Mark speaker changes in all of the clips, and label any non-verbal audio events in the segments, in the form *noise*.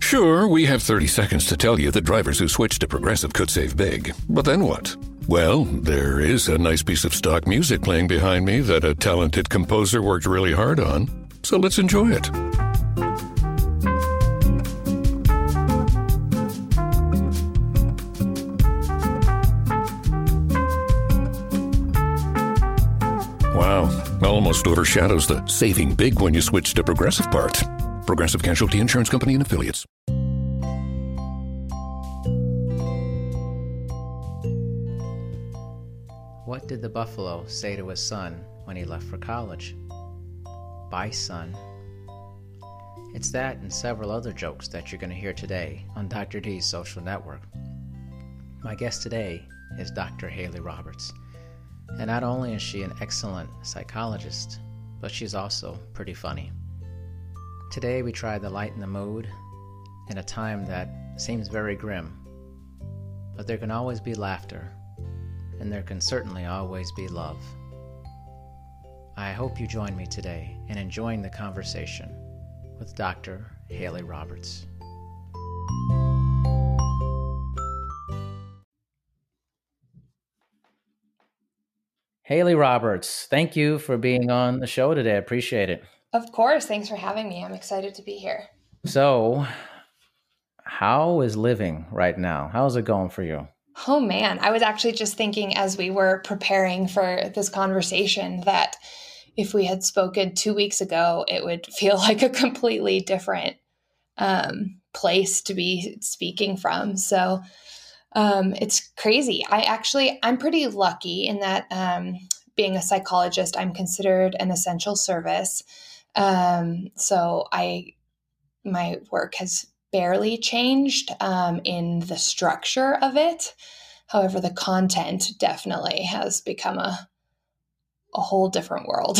Speaker 1: Sure, we have 30 seconds to tell you that drivers who switch to Progressive could save big. But then what? Well, there is a nice piece of stock music playing behind me that a talented composer worked really hard on. So let's enjoy it. Wow, almost overshadows the saving big when you switch to Progressive part. Progressive Casualty Insurance Company and Affiliates.
Speaker 2: What did the buffalo say to his son when he left for college? Bye, son. It's that and several other jokes that you're going to hear today on Dr. D's social network. My guest today is Dr. Hayley Roberts. And not only is she an excellent psychologist, but she's also pretty funny. Today we try to lighten the mood in a time that seems very grim. But there can always be laughter, and there can certainly always be love. I hope you join me today in enjoying the conversation with Dr. Hayley Roberts. Hayley Roberts, thank you for being on the show today. I appreciate it.
Speaker 3: Of course. Thanks for having me. I'm excited to be here.
Speaker 2: So, how is living right now? How's it going for you?
Speaker 3: Oh man, I was actually just thinking as we were preparing for this conversation that if we had spoken two weeks ago, it would *laughs* feel like a completely different um, place to be speaking from. So um, it's crazy. I actually, I'm pretty lucky in that um, being a psychologist, I'm considered an essential service. Um, so I, my work has barely changed um, in the structure of it. However, the content definitely has become a a whole different world.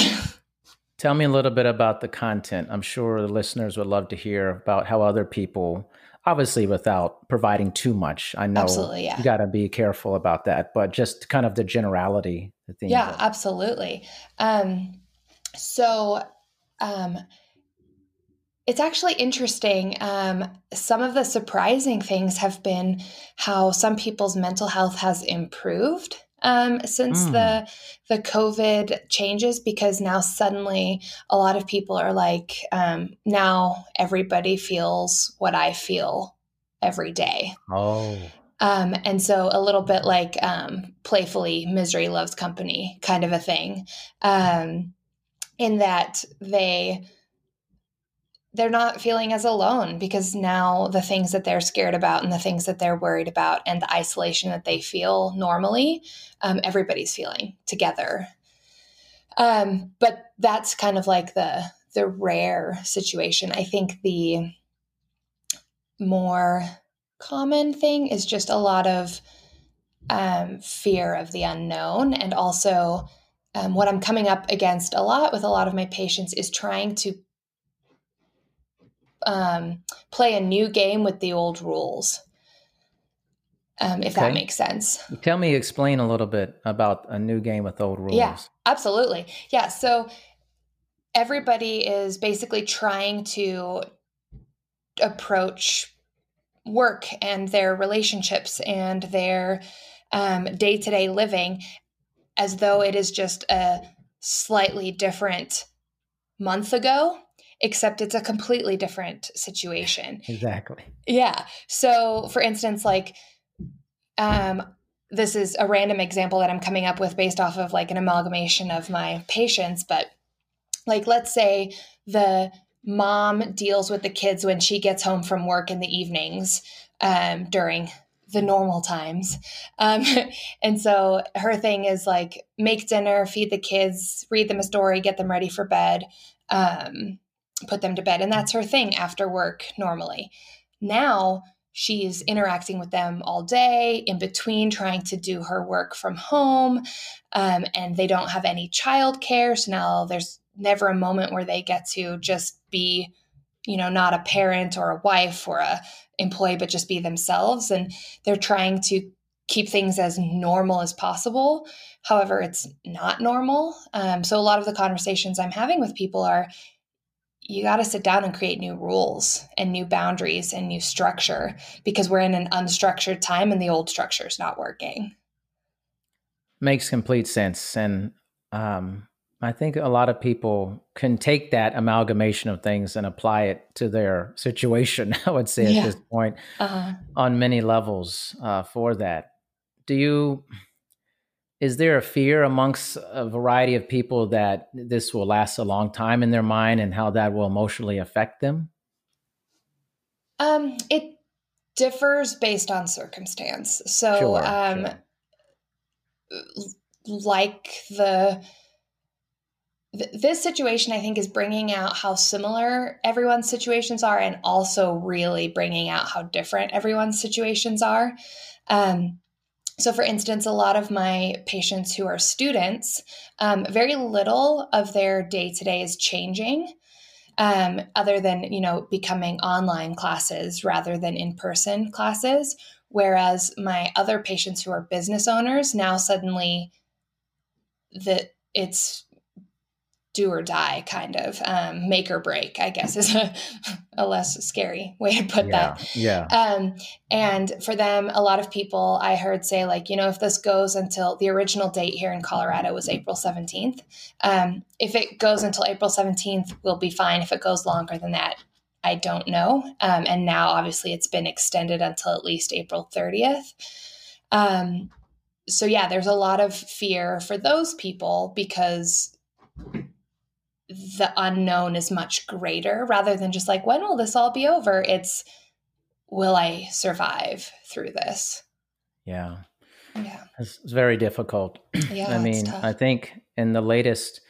Speaker 3: *laughs*
Speaker 2: Tell me a little bit about the content. I'm sure the listeners would love to hear about how other people, obviously without providing too much. I know
Speaker 3: absolutely, yeah.
Speaker 2: you got to be careful about that, but just kind of the generality.
Speaker 3: The yeah, absolutely. Um, so, um, it's actually interesting. Um, some of the surprising things have been how some people's mental health has improved um, since mm. the the COVID changes because now suddenly a lot of people are like, um, now everybody feels what I feel every day.
Speaker 2: Oh.
Speaker 3: Um, and so a little bit like um, playfully misery loves company kind of a thing um, in that they they're not feeling as alone because now the things that they're scared about and the things that they're worried about and the isolation that they feel normally, um, everybody's feeling together. Um, but that's kind of like the the rare situation. I think the more common thing is just a lot of um, fear of the unknown and also um, what I'm coming up against a lot with a lot of my patients is trying to um, play a new game with the old rules. Um, if okay. that makes sense.
Speaker 2: Tell me, explain a little bit about a new game with old rules.
Speaker 3: Yeah, absolutely. Yeah. So everybody is basically trying to approach work and their relationships and their day to day living as though it is just a slightly different month ago except it's a completely different situation.
Speaker 2: Exactly.
Speaker 3: Yeah. So, for instance, like, um, this is a random example that I'm coming up with based off of like an amalgamation of my patients, but like, let's say the mom deals with the kids when she gets home from work in the evenings um, during the normal times. Um, *laughs* and so her thing is like make dinner, feed the kids, read them a story, get them ready for bed. Um, put them to bed. And that's her thing after work normally. now she's interacting with them all day in between trying to do her work from home um, and they don't have any childcare so now there's never a moment where they get to just be you know not a parent or a wife or a employee but just be themselves and they're trying to keep things as normal as possible however it's not normal um, so a lot of the conversations i'm having with people are you got to sit down and create new rules and new boundaries and new structure because we're in an unstructured time and the old structure is not working.
Speaker 2: Makes complete sense. And um, I think a lot of people can take that amalgamation of things and apply it to their *laughs* situation, I would say yeah. at this point, uh-huh. on many levels uh, for that. Do you is there a fear amongst a variety of people that this will last a long time in their mind and how that will emotionally affect them?
Speaker 3: Um, it differs based on circumstance. So, sure, um, sure. like the this situation i think is bringing out how similar everyone's situations are and also really bringing out how different everyone's situations are um, so, for instance, a lot of my patients who are students, um, very little of their day to day is changing. Um, other than you know becoming online classes rather than in-person classes whereas my other patients who are business owners now suddenly that it's do or die kind of um, make or break i guess is a, a, less scary way to put
Speaker 2: yeah,
Speaker 3: that.
Speaker 2: Yeah
Speaker 3: um, and for them a lot of people i heard say like you know if this goes until the original date here in colorado was april 17th um, if it goes until april 17th we'll be fine. If it goes longer than that i don't know. Um, and now obviously it's been extended until at least april 30th um, so yeah there's a lot of fear for those people because the unknown is much greater rather than just like, when will this all be over? It's, will I survive through this?
Speaker 2: Yeah.
Speaker 3: Yeah.
Speaker 2: It's, very difficult. *clears throat*
Speaker 3: Yeah.
Speaker 2: I mean, I think in the latest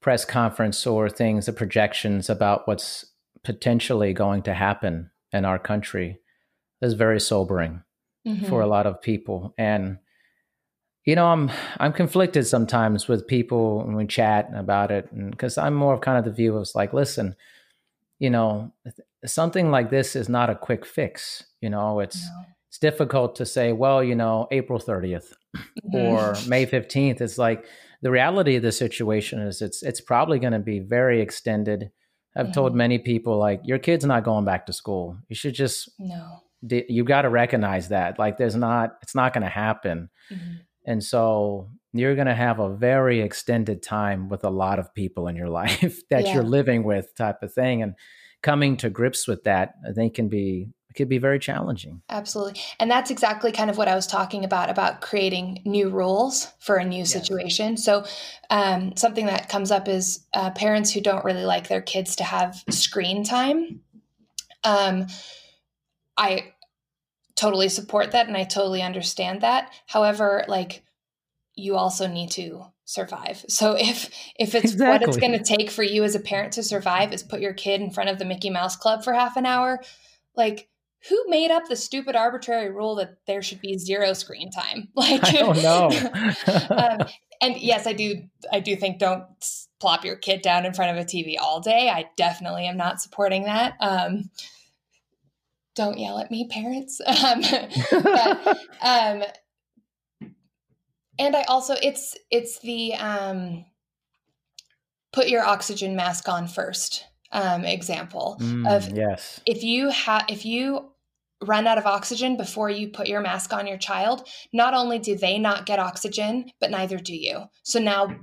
Speaker 2: press conference or things, the projections about what's potentially going to happen in our country is very sobering mm-hmm. for a lot of people. And you know, I'm I'm conflicted sometimes with people when we chat about it, because I'm more of kind of the view of like, listen, you know, something like this is not a quick fix. You know, it's no. it's difficult to say, well, you know, April 30th mm-hmm. or May 15th. It's like the reality of the situation is it's it's probably going to be very extended. I've mm-hmm. told many people like your kid's not going back to school. You should just
Speaker 3: no.
Speaker 2: You got to recognize that like there's not it's not going to happen. Mm-hmm and so you're going to have a very extended time with a lot of people in your *laughs* life that yeah. you're living with type of thing and coming to grips with that I think can be it could be very challenging.
Speaker 3: Absolutely. And that's exactly kind of what I was talking about about creating new rules for a new yes. situation. So, um, something that comes up is uh, parents who don't really like their kids to have screen time. Um, I totally support that and I totally understand that. However, like you also need to survive. *laughs* So if if it's exactly. what it's going to take for you as a parent to survive is put your kid in front of the Mickey Mouse Club for half an hour, like who made up the stupid arbitrary rule that there should be zero screen time? *laughs* *laughs* Like
Speaker 2: I don't know.
Speaker 3: um, and yes, I do. I do think don't plop your kid down in front of a TV all day. I definitely am not supporting that. Um, don't yell at me, parents. *laughs* Um, but, um, and I also it's it's the um, put your oxygen mask on first um, example
Speaker 2: mm, of
Speaker 3: yes. If you have if you run out of oxygen before you put your mask on your child, not only do they not get oxygen, but neither do you. So now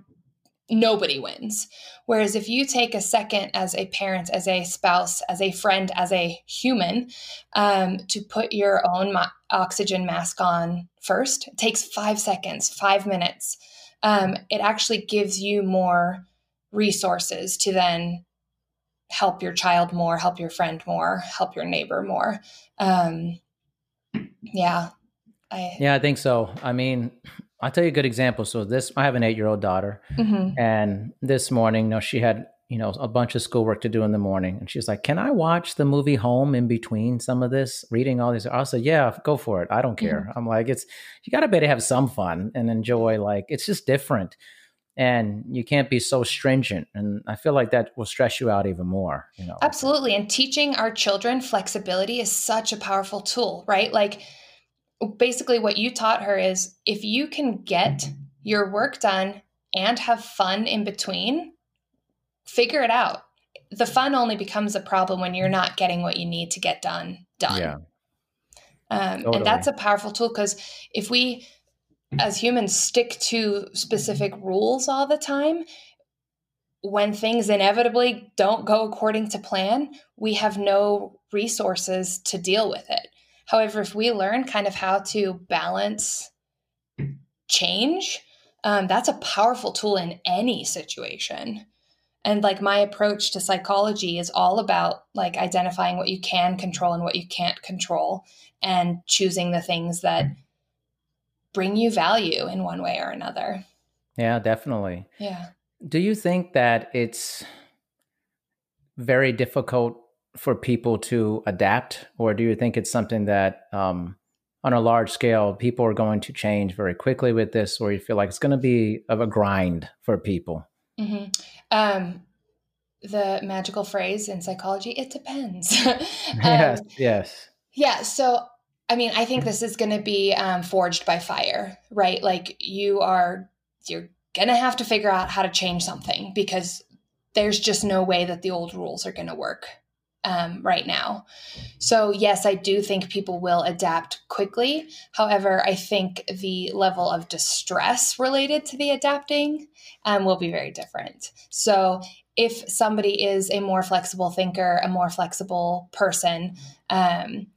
Speaker 3: nobody wins. Whereas if you take a second as a parent, as a spouse, as a friend, as a human, um, to put your own ma- oxygen mask on first, it takes five seconds, five minutes. Um, it actually gives you more resources to then help your child more, help your friend more, help your neighbor more. Um, yeah.
Speaker 2: I, yeah, I think so. I mean, I'll tell you a good example. So this, I have an eight-year-old daughter, mm-hmm. and this morning, you know, she had you know, a bunch of schoolwork to do in the morning. And she's like, Can I watch the movie home in between some of this, reading all these? I said, Yeah, go for it. I don't care. Mm-hmm. I'm like, It's, you got to be able to have some fun and enjoy, like, it's just different. And you can't be so stringent. And I feel like that will stress you out even more, you know.
Speaker 3: Absolutely. And teaching our children flexibility is such a powerful tool, right? Like, basically, what you taught her is if you can get your work done and have fun in between, figure it out. The fun only becomes a problem when you're not getting what you need to get done done. Yeah. Um, totally. And that's a powerful tool because if we, as humans, stick to specific rules all the time, when things inevitably don't go according to plan, we have no resources to deal with it. However, if we learn kind of how to balance change, um, that's a powerful tool in any situation. And like my approach to psychology is all about like identifying what you can control and what you can't control and choosing the things that bring you value in one way or another.
Speaker 2: Yeah definitely.
Speaker 3: Yeah.
Speaker 2: Do you think that it's very difficult for people to adapt or do you think it's something that um, on a large scale people are going to change very quickly with this or you feel like it's going to be of a grind for people
Speaker 3: Mm-hmm. Um, the magical phrase in psychology, it depends. *laughs* *laughs* um,
Speaker 2: yes, yes.
Speaker 3: Yeah. So, I mean, I think this is going to be um, forged by fire, right? Like you are, you're going to have to figure out how to change something because there's just no way that the old rules are going to work um, right now. So, yes, I do think people will adapt quickly. However, I think the level of distress related to the adapting um, will be very different. So, if somebody is a more flexible thinker, a more flexible person, um,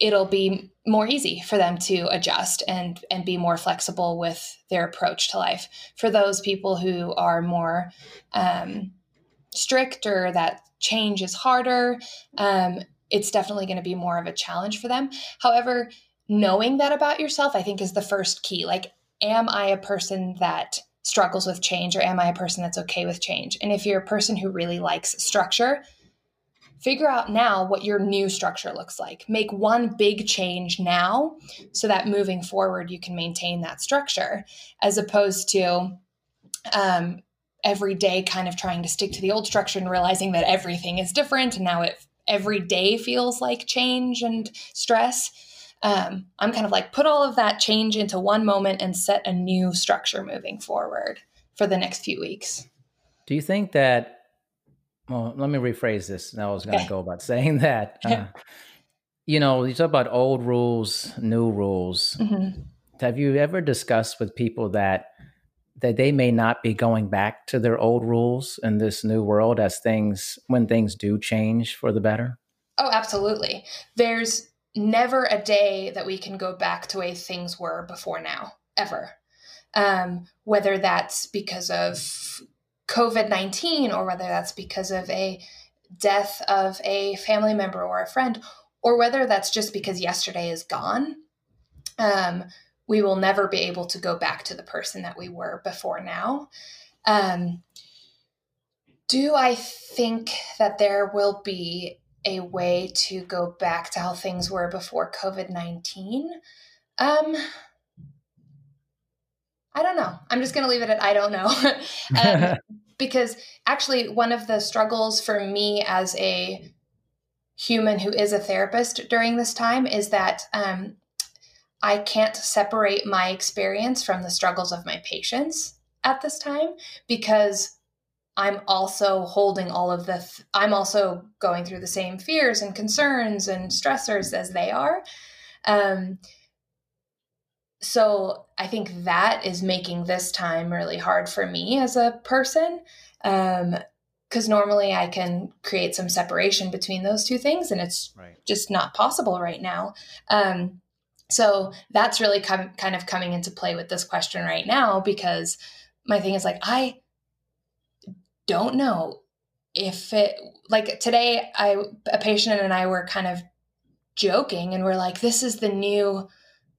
Speaker 3: it'll be more easy for them to adjust and and be more flexible with their approach to life. For those people who are more um, strict or that change is harder, um, it's definitely going to be more of a challenge for them. However, knowing that about yourself, I think, is the first key. Like, am I a person that struggles with change or am I a person that's okay with change? And if you're a person who really likes structure, figure out now what your new structure looks like. Make one big change now so that moving forward you can maintain that structure as opposed to um, every day kind of trying to stick to the old structure and realizing that everything is different and now it every day feels like change and stress um, i'm kind of like put all of that change into one moment and set a new structure moving forward for the next few weeks
Speaker 2: do you think that well let me rephrase this now i was going to okay. go about *laughs* saying that *laughs* uh, you know you talk about old rules new rules mm-hmm. have you ever discussed with people that that they may not be going back to their old rules in this new world as things when things do change for the better?
Speaker 3: Oh, absolutely. There's never a day that we can go back to way things were before now, ever. Um, whether that's because of COVID 19 or whether that's because of a death of a family member or a friend, or whether that's just because yesterday is gone. Um, we will never be able to go back to the person that we were before now. Um, do I think that there will be a way to go back to how things were before COVID 19? Um, I don't know. I'm just going to leave it at I don't know. *laughs* um, *laughs* because actually, one of the struggles for me as a human who is a therapist during this time is that um, I can't separate my experience from the struggles of my patients at this time because I'm also holding all of the, th- I'm also going through the same fears and concerns and stressors as they are. Um, so I think that is making this time really hard for me as a person. Um, because normally I can create some separation between those two things, and it's right. just not possible right now. Um, so that's really com- kind of coming into play with this question right now because my thing is like, I don't know if it, like today, I, a patient and I were kind of joking and we're like, this is the new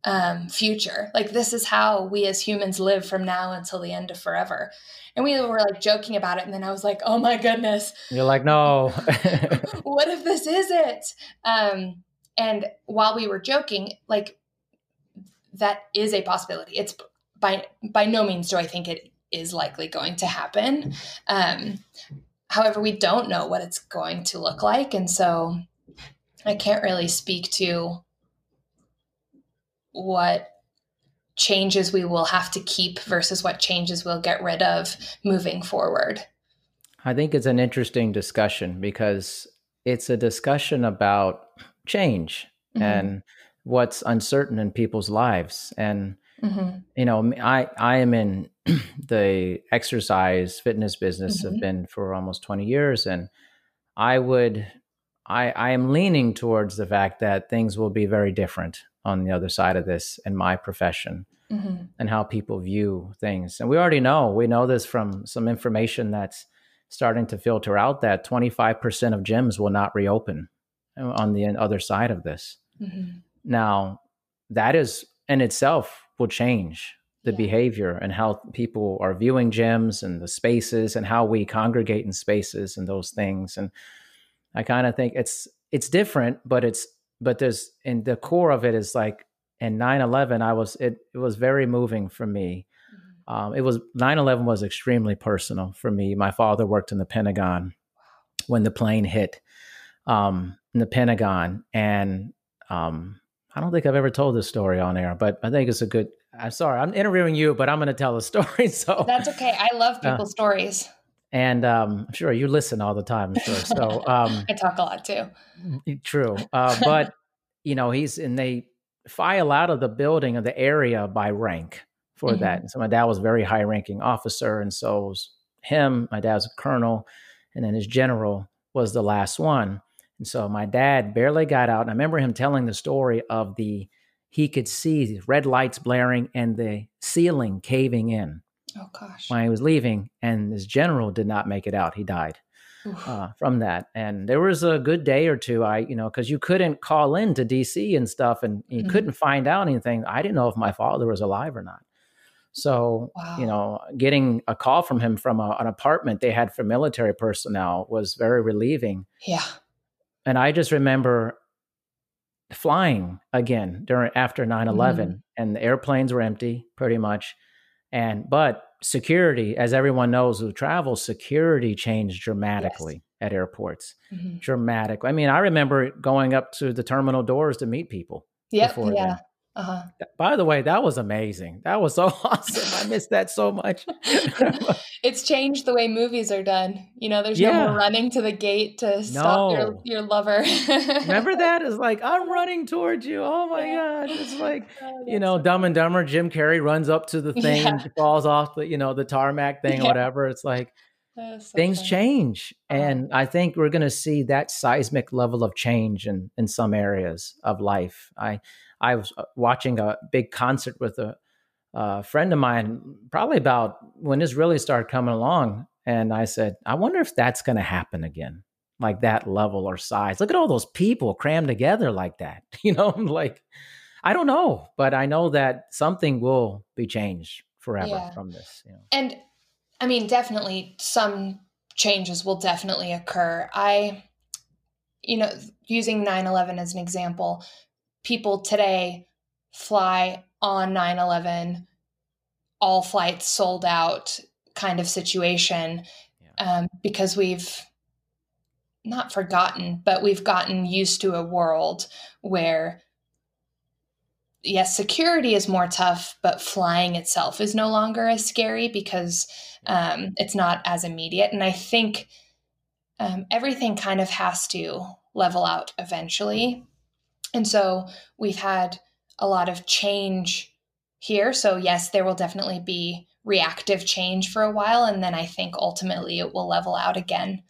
Speaker 3: um, future. Like this is how we as humans live from now until the end of forever. And we were like joking about it, and then I was like, "Oh my goodness!"
Speaker 2: You're like, "No, *laughs*
Speaker 3: what if this is it?" Um, and while we were joking, like that is a possibility. It's by by no means do I think it is likely going to happen. Um, however, we don't know what it's going to look like, and so I can't really speak to what changes we will have to keep versus what changes we'll get rid of moving forward.
Speaker 2: I think it's an interesting discussion because it's a discussion about change mm-hmm. and what's uncertain in people's lives and mm-hmm. you know i i am in *clears throat* the exercise fitness business mm-hmm. have been for almost 20 years and i would i i am leaning towards the fact that things will be very different on the other side of this in my profession mm-hmm. and how people view things. And we already know, we know this from some information that's starting to filter out that 25% of gyms will not reopen uh, on the other side of this. Mm-hmm. Now, that is in itself will change the yeah. behavior and how people are viewing gyms and the spaces and how we congregate in spaces and those things. And I kind of think it's it's different, but it's but there's in the core of it is like in 9-11 i was it, it was very moving for me mm-hmm. um, it was 9-11 was extremely personal for me my father worked in the pentagon when the plane hit um, in the pentagon and um, i don't think i've ever told this story on air but i think it's a good i'm sorry i'm interviewing you but i'm going to tell a story *laughs* so
Speaker 3: that's okay i love uh, people's uh, stories
Speaker 2: and um, I'm sure you listen all the time. I'm sure. So *laughs* um,
Speaker 3: I talk a lot too.
Speaker 2: True, uh, but you know he's and they file out of the building of the area by rank for mm-hmm. that. And so my dad was a very high ranking officer, and so was him. My dad was a colonel, and then his general was the last one. And so my dad barely got out. And I remember him telling the story of the he could see red lights blaring and the ceiling caving in
Speaker 3: Oh gosh.
Speaker 2: When he was leaving, and his general did not make it out. He died uh, from that. And there was a good day or two. I, you know, because you couldn't call in to DC and stuff, and you mm-hmm. couldn't find out anything. I didn't know if my father was alive or not. So, wow. you know, getting a call from him from a, an apartment they had for military personnel was very relieving.
Speaker 3: Yeah.
Speaker 2: And I just remember flying again during after 9-11 mm-hmm. and the airplanes were empty pretty much and but security, as everyone knows who travels, security changed dramatically yes. at airports. Mm-hmm. Dramatically. I mean, I remember going up to the terminal doors to meet people.
Speaker 3: Yep. Yeah. Then.
Speaker 2: Uh-huh. By the way, that was amazing. That was so *laughs* awesome. I missed that so much. *laughs*
Speaker 3: it's changed the way movies are done. You know, there's yeah. no more running to the gate to stop your, your lover.
Speaker 2: Remember *laughs* that? It's like, I'm running towards you. Oh my yeah. God. It's like, oh, you know, Dumb and Dumber, Jim Carrey runs up to the thing yeah. and falls off the, you know, the tarmac thing or whatever. It's like, things change. Uh-huh. And I think we're going to see that seismic level of change in, in some areas of life. I, I was uh, watching a big concert with a, a friend of mine, probably about when this really started coming along. And I said, I wonder if that's going to happen again, like that level or size. Look at all those people crammed together like that. *laughs* You know, i'm like, I don't know, but I know that something will be changed forever yeah. from this. You know?
Speaker 3: And I mean, definitely some changes will definitely occur. I, you know, using 9 11 as an example, people today fly on 9 11, all flights sold out kind of situation yeah. um, because we've not forgotten, but we've gotten used to a world where, yes, security is more tough, but flying itself is no longer as scary because um, it's not as immediate. And I think um, everything kind of has to level out eventually. And so we've had a lot of change here. So, yes, there will definitely be reactive change for a while. And then I think ultimately it will level out again.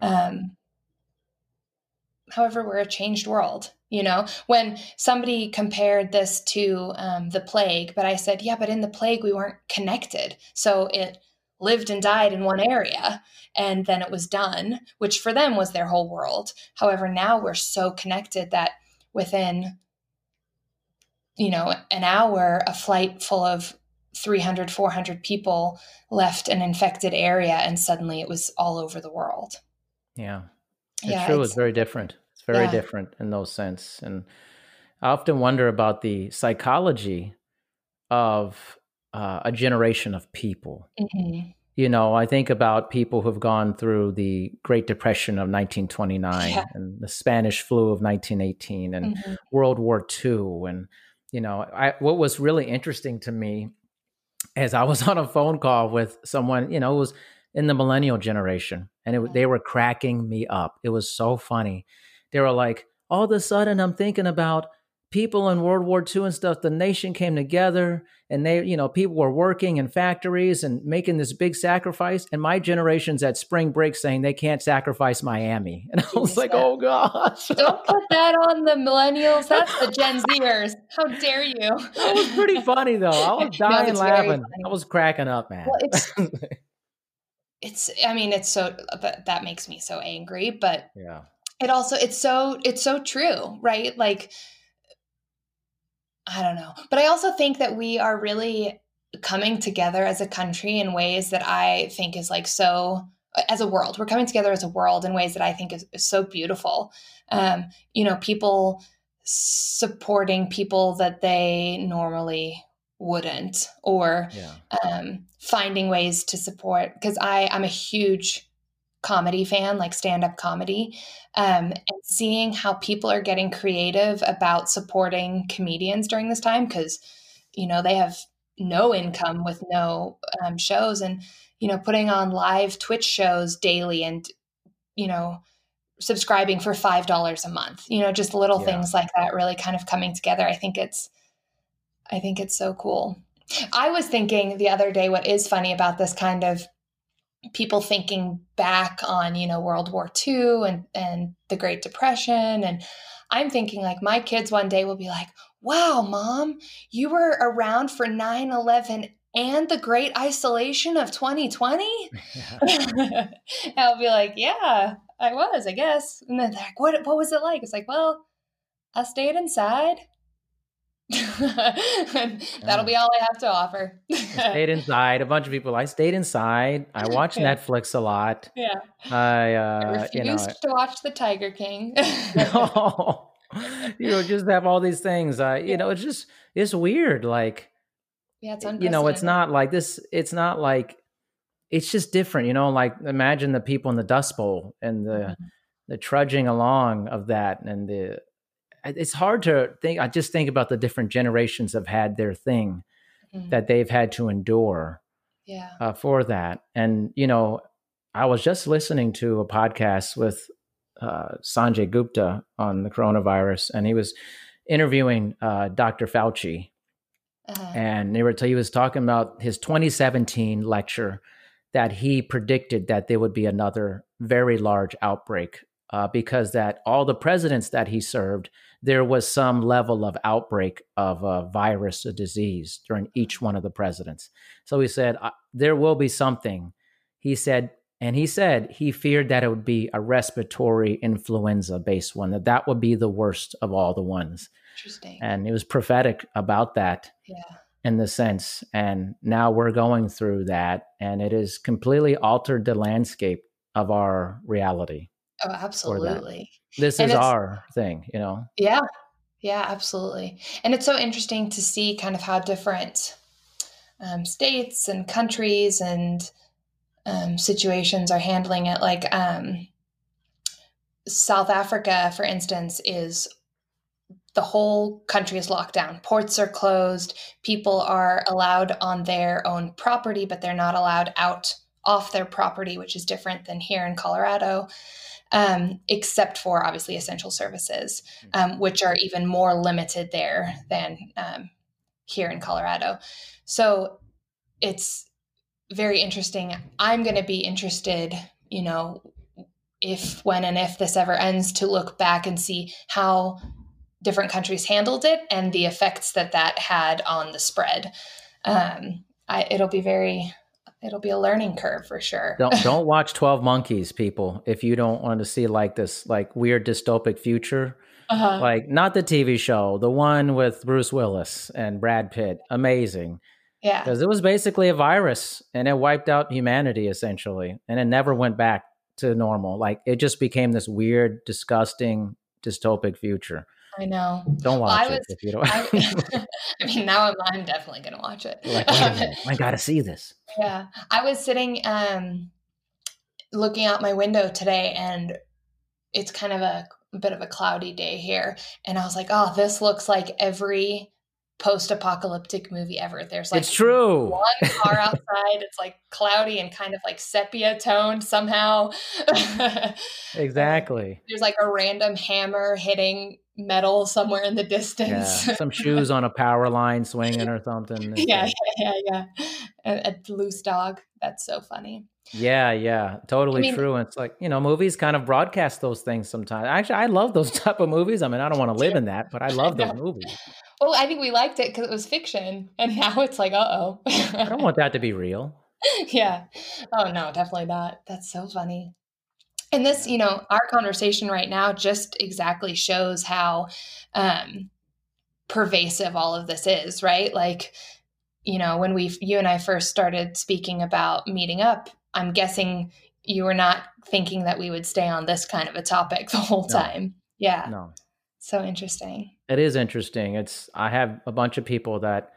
Speaker 3: Um, however, we're a changed world. You know, when somebody compared this to um, the plague, but I said, yeah, but in the plague, we weren't connected. So it lived and died in one area and then it was done, which for them was their whole world. However, now we're so connected that within you know, an hour, a flight full of 300, 400 people left an infected area and suddenly it was all over the world.
Speaker 2: Yeah. It's yeah. It's, it's, very different. It's very yeah. different in those sense. And I often wonder about the psychology of uh, a generation of people. Mm-hmm. You know, I think about people who've gone through the Great Depression of 1929 yeah. and the Spanish flu of 1918 and mm-hmm. World War II. And, you know, I, what was really interesting to me as I was *laughs* on a phone call with someone, you know, it was in the millennial generation, and it, they were cracking me up. It was so funny. They were like, all of a sudden, I'm thinking about people in World War II and stuff, the nation came together and they, you know, people were working in factories and making this big sacrifice. And my generation's at spring break saying they can't sacrifice Miami. *laughs* And I was like, oh gosh.
Speaker 3: Don't put that on the millennials. That's the Gen Zers. How dare you? *laughs*
Speaker 2: That was pretty funny though. I was *laughs* dying no, laughing. I was cracking up, man. Well,
Speaker 3: it's, it's, I mean, it's so, that, that makes me so angry, but
Speaker 2: yeah.
Speaker 3: It also, it's so, it's so true, right? Like, I don't know. But I also think that we are really coming together as a country in ways that I think is like so as a world. We're coming together as a world in ways that I think is, is so beautiful. Um, you know, people supporting people that they normally wouldn't, or yeah. um, finding ways to support. Because I I'm a huge comedy fan, like stand up comedy, um, and seeing how people are getting creative about supporting comedians during this time because, you know, they have no income with no um, shows and, you know, putting on live Twitch shows daily and, you know, subscribing for $5 a month, you know, just little yeah. things like that really kind of coming together. I think it's, I think it's so cool. I was thinking the other day, what is funny about this kind of people thinking back on you know world war ii and and the great depression. And i'm thinking like my kids one day will be like wow mom you were around for 9-11 and the great isolation of 2020 *laughs* yeah. *laughs* i'll be like yeah i was i guess. And then they're like what, what was it like? It's like well i stayed inside *laughs* That'll be all I have to offer.
Speaker 2: I stayed inside. A bunch of people. I stayed inside. I *laughs* watched yeah. Netflix a lot.
Speaker 3: Yeah.
Speaker 2: I, uh,
Speaker 3: I refused you know, to watch The Tiger King. *laughs*
Speaker 2: no. You know, just have all these things. Uh, you know, it's just it's weird. Like,
Speaker 3: yeah, it's
Speaker 2: you know, it's not like this. It's not like it's just different. You know, like imagine the people in the Dust Bowl and the mm-hmm. the trudging along of that and the it's hard to think. I just think about the different generations have had their thing mm-hmm. that they've had to endure
Speaker 3: yeah.
Speaker 2: uh, for that. And, you know, I was just listening to a podcast with uh, Sanjay Gupta on the coronavirus, and he was interviewing uh, Dr. Fauci. Uh-huh. And they were he was talking about his 2017 lecture that he predicted that there would be another very large outbreak uh, because that all the presidents that he served there was some level of outbreak of a virus, a disease during each one of the presidents. So he said, There will be something. He said, and he said he feared that it would be a respiratory influenza based one, that that would be the worst of all the ones.
Speaker 3: Interesting.
Speaker 2: And it was prophetic about that.
Speaker 3: Yeah.
Speaker 2: In the sense, and now we're going through that, and it has completely altered the landscape of our reality.
Speaker 3: Oh, absolutely.
Speaker 2: This and is our thing, you know?
Speaker 3: Yeah. Yeah, absolutely. And it's so interesting to see kind of how different um, states and countries and um, situations are handling it. Like um, South Africa, for instance, is the whole country is locked down. Ports are closed. People are allowed on their own property, but they're not allowed out off their property, which is different than here in Colorado um, except for obviously essential services, mm-hmm. um, which are even more limited there than um, here in Colorado. So it's very interesting. I'm going to be interested, you know, if, when, and if this ever ends, to look back and see how different countries handled it and the effects that that had on the spread. Um, I, it'll be very it'll be a learning curve for sure.
Speaker 2: don't *laughs* don't watch Twelve Monkeys, people. If you don't want to see like this like weird dystopic future, uh-huh. like not the TV show, the one with Bruce Willis and Brad Pitt. Amazing.
Speaker 3: Yeah.
Speaker 2: Because it was basically a virus and it wiped out humanity essentially. And it never went back to normal. Like it just became this weird, disgusting, dystopic future.
Speaker 3: I know.
Speaker 2: Don't watch well, it if you don't.
Speaker 3: I, *laughs* *laughs* I, mean, now I'm, I'm definitely going to watch it. Like,
Speaker 2: I got to see this. *laughs*
Speaker 3: Yeah. I was sitting um, looking out my window today and it's kind of a, a bit of a cloudy day here. And I was like, oh, this looks like every post-apocalyptic movie ever. There's like
Speaker 2: it's true.
Speaker 3: One car outside. it's like cloudy and kind of like sepia toned somehow.
Speaker 2: exactly.
Speaker 3: There's like a random hammer hitting metal somewhere in the distance.
Speaker 2: Yeah. Some shoes on a power line swinging or something. *laughs*
Speaker 3: yeah, yeah, yeah, yeah. A, a, loose dog. That's so funny.
Speaker 2: Yeah, yeah, totally I mean, true. And it's like you know, movies kind of broadcast those things sometimes. Actually, I love those *laughs* type of movies. I mean, I don't want to live in that, but I love those *laughs* movies.
Speaker 3: Well, I think we liked it because it was fiction, and now it's like, uh oh.
Speaker 2: I don't want that to be real.
Speaker 3: yeah. Oh no, definitely not. That's so funny. And this, you know, our conversation right now just exactly shows how um, pervasive all of this is, right? Like, you know, when we, you and I first started speaking about meeting up, I'm guessing you were not thinking that we would stay on this kind of a topic *laughs* the whole no. time. Yeah.
Speaker 2: No.
Speaker 3: So interesting.
Speaker 2: It is interesting. It's I have a bunch of people that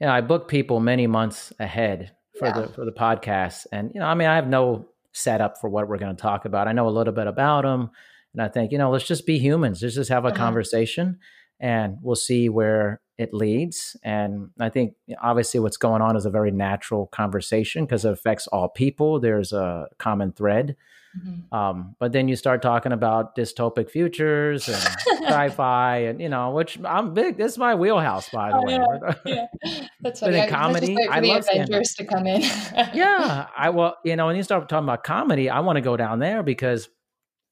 Speaker 2: you know, I book people many months ahead for yeah. the for the podcast. And you know, I mean, I have no setup for what we're going to talk about. I know a little bit about them, and I think you know, let's just be humans. Let's just have a uh-huh. conversation, and we'll see where it leads. And I think obviously what's going on is a very natural conversation because it affects all people. There's a common thread. Mm-hmm. Um, but then you start talking about dystopic futures and *laughs* sci-fi, and you know, which I'm big. This is my wheelhouse, by the oh, way.
Speaker 3: Yeah, *laughs* *laughs* yeah. that's funny. In comedy, I love Avengers to come in.
Speaker 2: yeah, I will. You know, when you start talking about comedy, I want to go down there because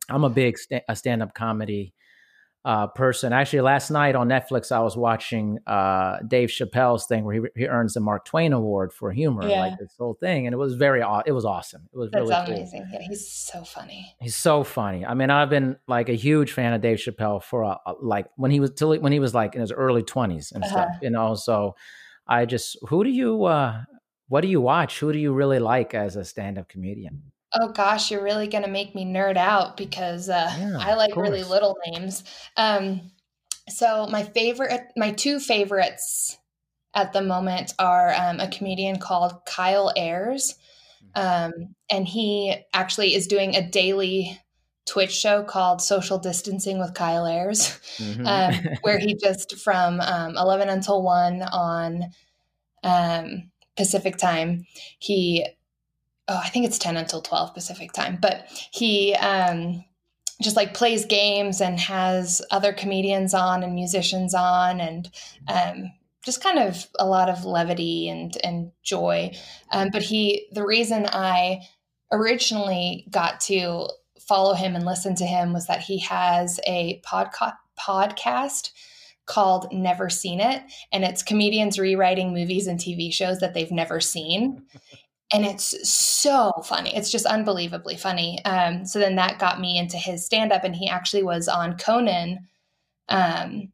Speaker 2: I'm a big st- a stand-up comedy uh, person. Actually, last night on Netflix, I was watching uh, Dave Chappelle's thing where he, he earns the Mark Twain Award for humor, yeah. like this whole thing, and it was very it was awesome. It was That's really
Speaker 3: amazing. Cool. Yeah, he's so funny.
Speaker 2: He's so funny. I mean, I've been like a huge fan of Dave Chappelle for a, a, like when he was till when he was like in his early twenties and uh-huh. stuff. You know, so I just who do you uh, what do you watch? Who do you really like as a stand up comedian?
Speaker 3: Oh gosh, you're really going to make me nerd out because uh, yeah, I like really little names. Um, so my favorite, my two favorites at the moment are um, a comedian called Kyle Ayers, mm-hmm. um, and he actually is doing a daily Twitch show called Social Distancing with Kyle Ayers, mm-hmm. um, *laughs* where he just from um, 11 until 1 on um, Pacific time, he oh, I think it's 10 until 12 Pacific time, but he um, just like plays games and has other comedians on and musicians on and um, just kind of a lot of levity and, and joy. Um, but he, the reason I originally got to follow him and listen to him was that he has a podca- podcast called Never Seen It. And it's comedians rewriting movies and TV shows that they've never seen and it's so funny. It's just unbelievably funny. Um, so then that got me into his stand up, and he actually was on Conan. Um,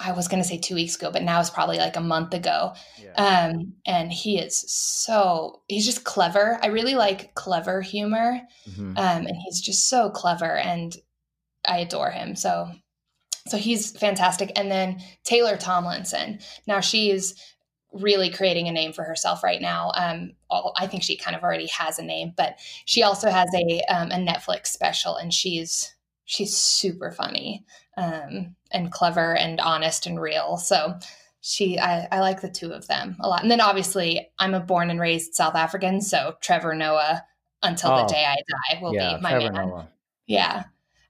Speaker 3: I was going to say two weeks ago, but now it's probably like a month ago. Yeah. Um, and he is so, he's just clever. I really like clever humor. Mm-hmm. Um, and he's just so clever and I adore him. So, so he's fantastic. And then Taylor Tomlinson. Now she's really creating a name for herself right now. Um, I think she kind of already has a name, but she also has a um, a Netflix special, and she's she's super funny um, and clever and honest and real. So she, I, I like the two of them a lot. And then obviously, I'm a born and raised South African, so Trevor Noah, until oh, the day I die, will yeah, be my Trevor man. Noah. Yeah,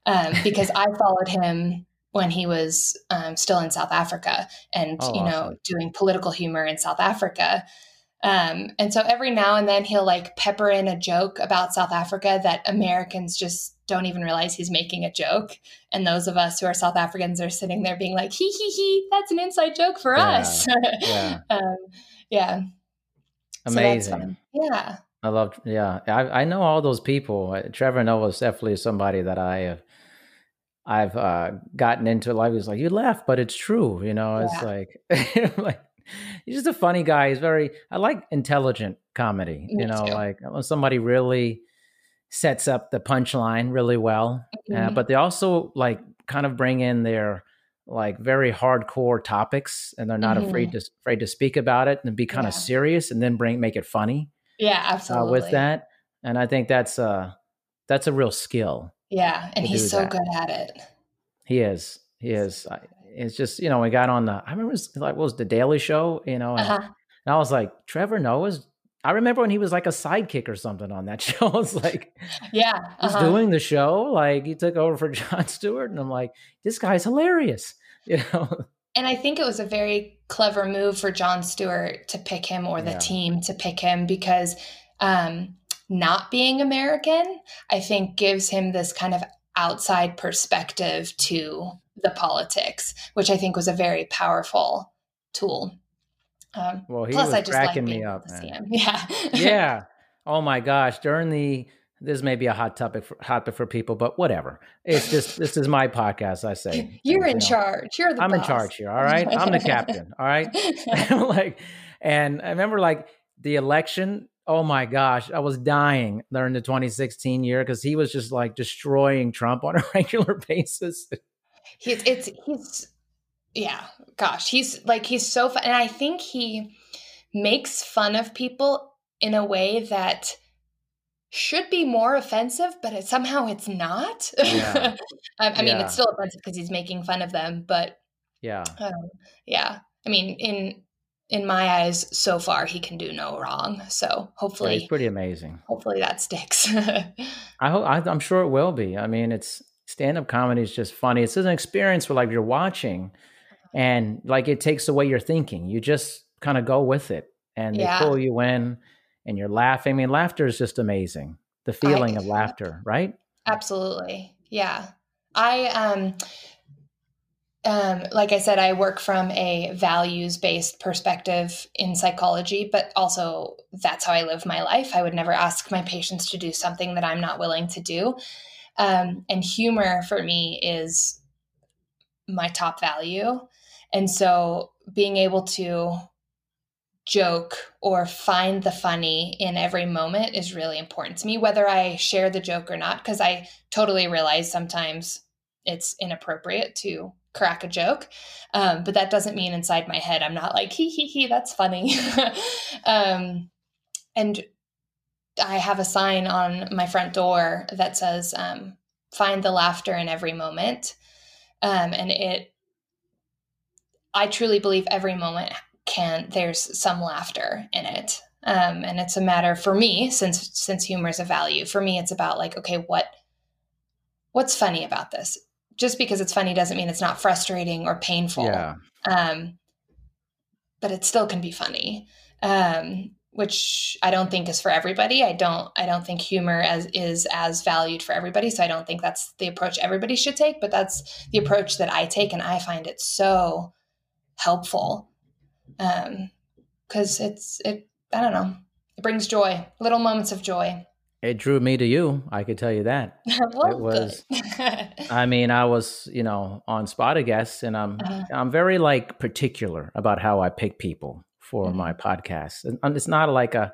Speaker 3: um, because I followed him when he was um, still in South Africa and, oh, you know, awesome. doing political humor in South Africa. Um, and so every now and then he'll like pepper in a joke about South Africa that Americans just don't even realize he's making a joke. And those of us who are South Africans are sitting there being like, hee hee hee, that's an inside joke for yeah. us. *laughs* yeah. um, yeah.
Speaker 2: Amazing.
Speaker 3: So yeah.
Speaker 2: I love, yeah. I, I know all those people. Trevor Noah is definitely somebody that I have I've uh, gotten into life. He's like, you laugh, but it's true. You know, it's like, *laughs* like he's just a funny guy. He's very. I like intelligent comedy.
Speaker 3: Me
Speaker 2: you know,
Speaker 3: too.
Speaker 2: like when somebody really sets up the punchline really well, uh,
Speaker 3: Mhm.
Speaker 2: but they also like kind of bring in their like very hardcore topics, and they're not afraid to afraid to speak about it and be kind of
Speaker 3: Mm-hmm.
Speaker 2: Serious, and then bring make it funny
Speaker 3: yeah,
Speaker 2: uh,
Speaker 3: absolutely.
Speaker 2: with that. And I think that's uh that's a real skill.
Speaker 3: Yeah, and he's so
Speaker 2: that.
Speaker 3: good at it.
Speaker 2: He is. He is. I, it's just you know we got on the. I remember it was like what was the Daily Show, you know, and,
Speaker 3: Uh-huh.
Speaker 2: and I was like Trevor Noah's. I remember when he was like a sidekick or something on that *laughs* show. I was like,
Speaker 3: Yeah,
Speaker 2: he's
Speaker 3: uh-huh.
Speaker 2: doing the show. Like he took over for *laughs* Jon Stewart, and I'm like, this guy's hilarious. *laughs* You know,
Speaker 3: And I think it was a very clever move for Jon Stewart to pick him or the
Speaker 2: Yeah.
Speaker 3: team to pick him because um, not being American, I think, gives him this kind of outside perspective to the politics, which I think was a very powerful tool. Um,
Speaker 2: well, he
Speaker 3: plus,
Speaker 2: was
Speaker 3: I just like
Speaker 2: cracking
Speaker 3: being
Speaker 2: me up, man. *laughs*
Speaker 3: Yeah.
Speaker 2: yeah. Oh my gosh. During the this may be a hot topic for hot topic for people, but whatever. It's just this is my podcast. I say *laughs*
Speaker 3: You're in
Speaker 2: know.
Speaker 3: charge. You're the
Speaker 2: I'm in charge here. All right. I'm the captain. All right. *laughs* like, and I remember like the election. Oh my gosh, I was dying during the 2016 year because he was just like destroying Trump on a *laughs* regular basis.
Speaker 3: He's it's he's yeah, gosh, he's like he's so fun, and I think he makes fun of people in a way that should be more offensive, but it, somehow it's not.
Speaker 2: Yeah. *laughs*
Speaker 3: I, I mean, it's still offensive because he's making fun of them, but
Speaker 2: Yeah.
Speaker 3: um, yeah, I mean, in in my eyes, so far he can do no wrong. So
Speaker 2: yeah
Speaker 3: hopefully,
Speaker 2: he's pretty amazing.
Speaker 3: hopefully that sticks. *laughs*
Speaker 2: I hope I, I'm sure it will be. I mean, it's stand-up comedy is just funny. It's an experience where like you're watching, and like it takes away your thinking. You just kind of go with it, and
Speaker 3: Yeah.
Speaker 2: they pull you in, and you're laughing. I mean, laughter is just amazing. The feeling of laughter, right?
Speaker 3: Absolutely. Yeah. I um um like I said I work from a values-based perspective in psychology, but also that's how I live my life. I would never ask my patients to do something that I'm not willing to do. Um and humor for me is my top value. And so being able to joke or find the funny in every moment is really important to me, whether I share the joke or not, because I totally realize sometimes it's inappropriate to crack a joke. Um, but that doesn't mean inside my head I'm not like, hee hee hee, that's funny. *laughs* um, and I have a sign on my front door that says, um, find the laughter in every moment. Um, and it, I truly believe every moment can there's some laughter in it um, and it's a matter for me since since humor is a value for me it's about like okay what what's funny about this just because it's funny doesn't mean it's not frustrating or painful.
Speaker 2: Yeah.
Speaker 3: um, but it still can be funny. Um, which i don't think is for everybody. I don't i don't think humor as is as valued for everybody. So i don't think that's the approach everybody should take but that's the approach that i take and i find it so helpful. Um because it's it i don't know. It brings joy little moments of joy
Speaker 2: It drew me to you. I could tell you that. *laughs*
Speaker 3: well,
Speaker 2: It was- *laughs* I mean, I was, you know, on Spot Guest, and I'm
Speaker 3: Uh-huh.
Speaker 2: I'm very like particular about how I pick people for
Speaker 3: Mhm.
Speaker 2: my podcast. And and it's not like a,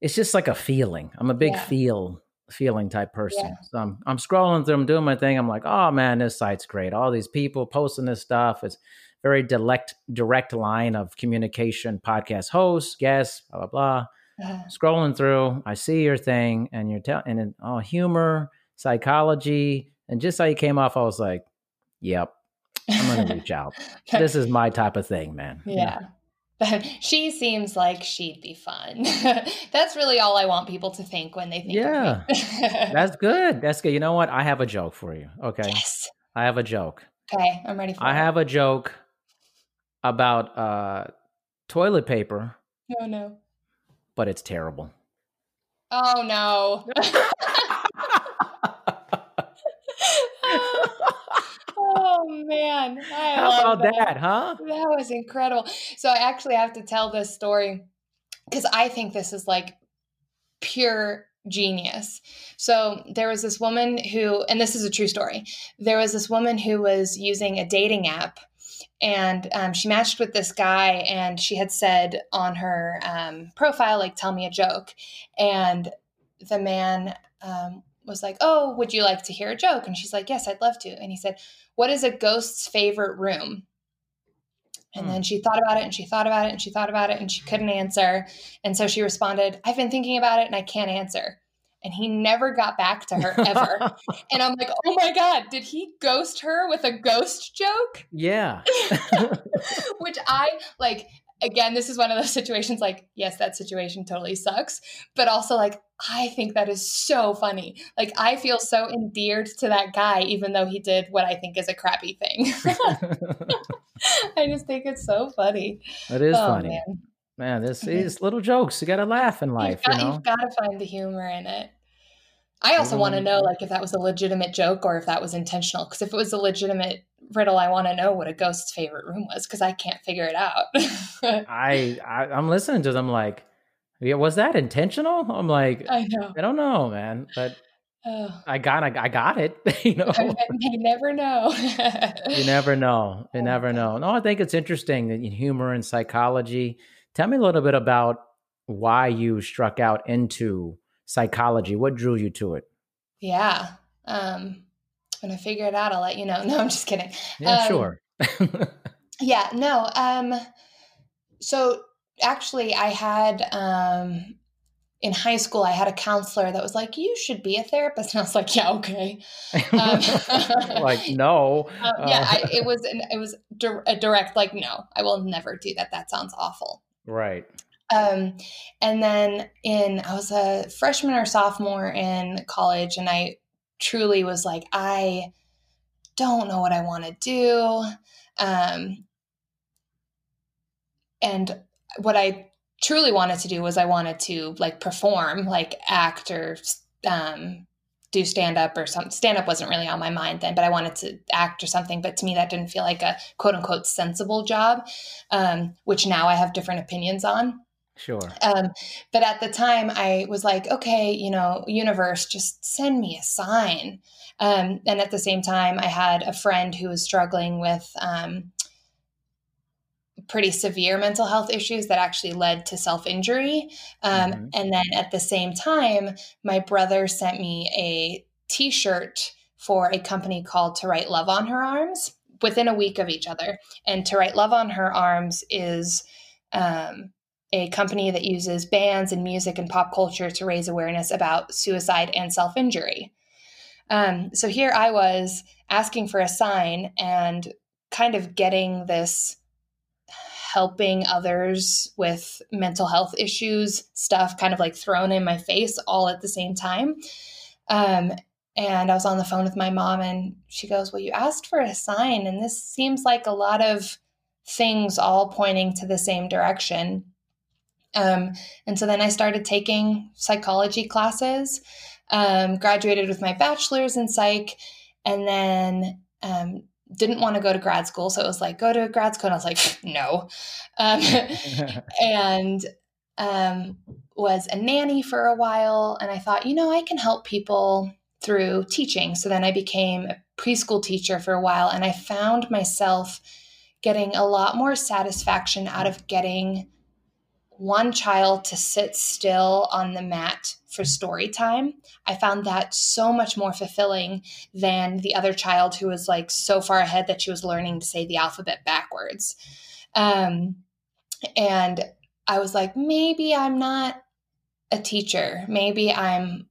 Speaker 2: it's just like a feeling. I'm a big
Speaker 3: Yeah.
Speaker 2: feel feeling type person.
Speaker 3: Yeah.
Speaker 2: So I'm I'm scrolling through, I'm doing my thing. I'm like, oh man, this site's great. All these people posting this stuff. It's very direct direct line of communication. Podcast hosts, guests, blah blah blah
Speaker 3: Uh,
Speaker 2: scrolling through, I see your thing, and you're telling, and all oh, humor, psychology, and just how you came off, I was like, yep, I'm gonna *laughs* reach out. This is my type of thing, man.
Speaker 3: yeah she seems like she'd be fun *laughs* that's really all i want people to think when they think
Speaker 2: Yeah.
Speaker 3: of me.
Speaker 2: that's good. That's good. You know what? I have a joke for you. Okay,
Speaker 3: yes
Speaker 2: I have a joke.
Speaker 3: okay i'm ready for
Speaker 2: I
Speaker 3: it
Speaker 2: have a joke about uh, toilet paper,
Speaker 3: oh no
Speaker 2: but it's terrible.
Speaker 3: oh no *laughs* oh man I
Speaker 2: How
Speaker 3: love
Speaker 2: about that, huh?
Speaker 3: That was incredible. So I actually have to tell this story because I think this is like pure genius. So there was this woman who, and this is a true story, there was this woman who was using a dating app and um, she matched with this guy and she had said on her um, profile like tell me a joke. And the man um, was like oh would you like to hear a joke? And she's like yes i'd love to. And he said what is a ghost's favorite room? And hmm. then she thought about it and she thought about it and she thought about it and she couldn't answer. And so she responded i've been thinking about it and i can't answer and he never got back to her *laughs* ever. and I'm like, oh my God, did he ghost her with a ghost joke?
Speaker 2: Yeah. *laughs*
Speaker 3: Which I like, again, this is one of those situations like, yes, that situation totally sucks. But also, like, I think that is so funny. Like, I feel so endeared to that guy, even though he did what I think is a crappy thing. *laughs* I just think it's so funny.
Speaker 2: It is oh, funny. Man. Man, this is little jokes. You got to laugh in life.
Speaker 3: You've got,
Speaker 2: you
Speaker 3: know? to find the humor in it. I also want to know like if that was a legitimate joke or if that was intentional. Because if it was a legitimate riddle, I want to know what a ghost's favorite room was because I can't figure it out. *laughs*
Speaker 2: I, I I'm listening to them like, yeah, was that intentional? I'm like, I know, I don't know, man, but oh. I got I, I got it. *laughs* you know,
Speaker 3: you never know.
Speaker 2: you never know. You *laughs* oh, never know. No, I think it's interesting that humor and psychology. Tell me a little bit about why you struck out into psychology? What drew you to it?
Speaker 3: Yeah. Um, when I figure it out, I'll let you know. *laughs* No, I'm just kidding.
Speaker 2: Yeah, um, sure. *laughs*
Speaker 3: yeah, no. Um, so actually, I had um, in high school, I had a counselor that was like, "You should be a therapist," *laughs* and I was like, "Yeah, okay."
Speaker 2: Um, like, no.
Speaker 3: Uh, yeah, I, it was an, it was a direct like, "No, I will never do that. That sounds awful."
Speaker 2: Right.
Speaker 3: Um, and then in, I was a freshman or sophomore in college, and I truly was like, I don't know what I want to do. Um, and what I truly wanted to do was I wanted to like perform, like act or um, do stand up or something. Stand up wasn't really on my mind then, but I wanted to act or something. But to me, that didn't feel like a quote unquote sensible job, um, which now I have different opinions on.
Speaker 2: Sure.
Speaker 3: Um, but at the time, I was like, okay, you know, universe, just send me a sign. Um, and at the same time, I had a friend who was struggling with um, pretty severe mental health issues that actually led to self injury. Um, mm-hmm. And then at the same time, my brother sent me a t shirt for a company called To Write Love on Her Arms within a week of each other. And To Write Love on Her Arms is. Um, a company that uses bands and music and pop culture to raise awareness about suicide and self injury. Um, so here I was asking for a sign and kind of getting this helping others with mental health issues stuff kind of like thrown in my face all at the same time. Um, and I was on the phone with my mom, and she goes, Well, you asked for a sign, and this seems like a lot of things all pointing to the same direction. Um, and so then I started taking psychology classes, um, graduated with my bachelor's in psych, and then um, didn't want to go to grad school. So it was like, go to grad school. And I was like, *laughs* no. Um, *laughs* and um, was a nanny for a while. And I thought, you know, I can help people through teaching. So then I became a preschool teacher for a while. And I found myself getting a lot more satisfaction out of getting one child to sit still on the mat for story time. I found that so much more fulfilling than the other child who was like so far ahead that she was learning to say the alphabet backwards. Um, and I was like, maybe I'm not a teacher. Maybe I'm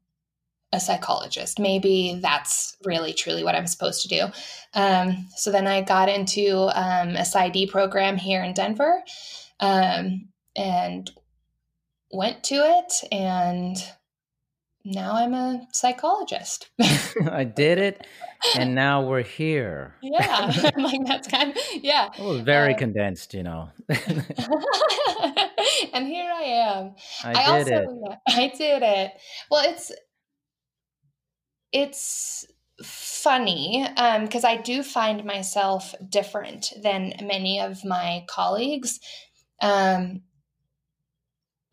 Speaker 3: a psychologist. Maybe that's really truly what I'm supposed to do. Um, so then I got into um, a PsyD program here in Denver. Um, and went to it and now I'm a psychologist. *laughs*
Speaker 2: I did it and now we're here.
Speaker 3: Yeah. *laughs* like that's kind of yeah.
Speaker 2: It was very uh, condensed, you know. *laughs* and
Speaker 3: here I am.
Speaker 2: I, I did
Speaker 3: also, it. I did it. Well, it's it's funny because um, I do find myself different than many of my colleagues. Um,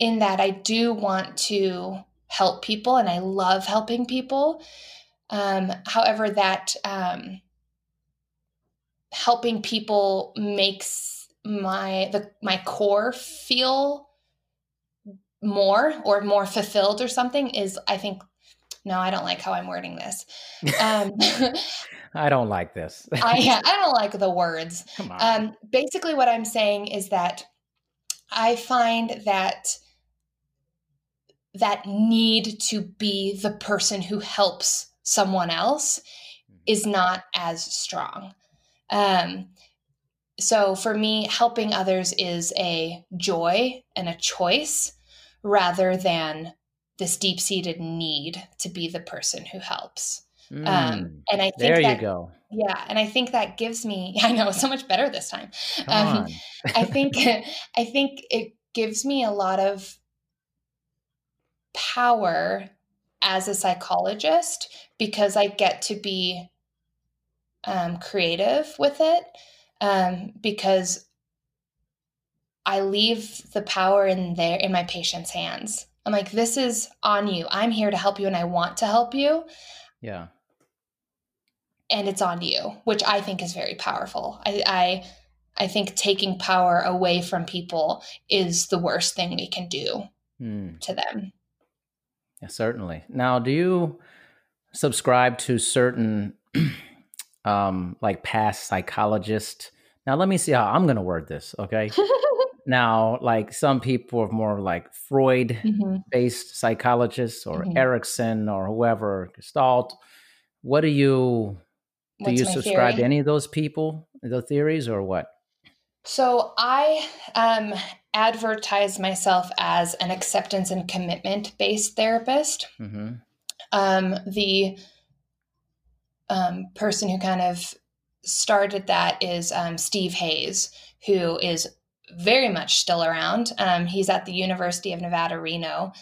Speaker 3: in that I do want to help people and I love helping people. Um, however, that um, helping people makes my the my core feel more or more fulfilled or something is I think no, I don't like how I'm wording this. Um, *laughs*
Speaker 2: I don't like this.
Speaker 3: I I don't like the words. *laughs*
Speaker 2: Come on.
Speaker 3: Um, basically, what I'm saying is that I find that that need to be the person who helps someone else is not as strong. Um, so for me, helping others is a joy and a choice rather than this deep seated need to be the person who helps.
Speaker 2: Mm,
Speaker 3: Um, and I think
Speaker 2: there
Speaker 3: that,
Speaker 2: you go.
Speaker 3: yeah, and I think that gives me, *laughs* I know, so much better this time. Um. I think, *laughs* *laughs* I think it gives me a lot of power as a psychologist because I get to be um, creative with it um, because I leave the power in there in my patient's hands. I'm like, this is on you. I'm here to help you and I want to help you
Speaker 2: yeah.
Speaker 3: and it's on you, which I think is very powerful. I, I I think taking power away from people is the worst thing we can do
Speaker 2: Hmm.
Speaker 3: to them.
Speaker 2: Yeah, certainly. Now, do you subscribe to certain *clears throat* um like past psychologists? Now, let me see how I'm going to word this, okay? *laughs* now, like some people are more like Freud
Speaker 3: Mhm.
Speaker 2: based psychologists or
Speaker 3: Mhm.
Speaker 2: Erikson or whoever, Gestalt. What do you do
Speaker 3: What's
Speaker 2: you subscribe to any of those people, the theories or what?
Speaker 3: So I um, advertise myself as an acceptance and commitment based therapist.
Speaker 2: Mhm.
Speaker 3: Um, the um, person who kind of started that is um, Steve Hayes, who is very much still around. Um, he's at the University of Nevada, Reno,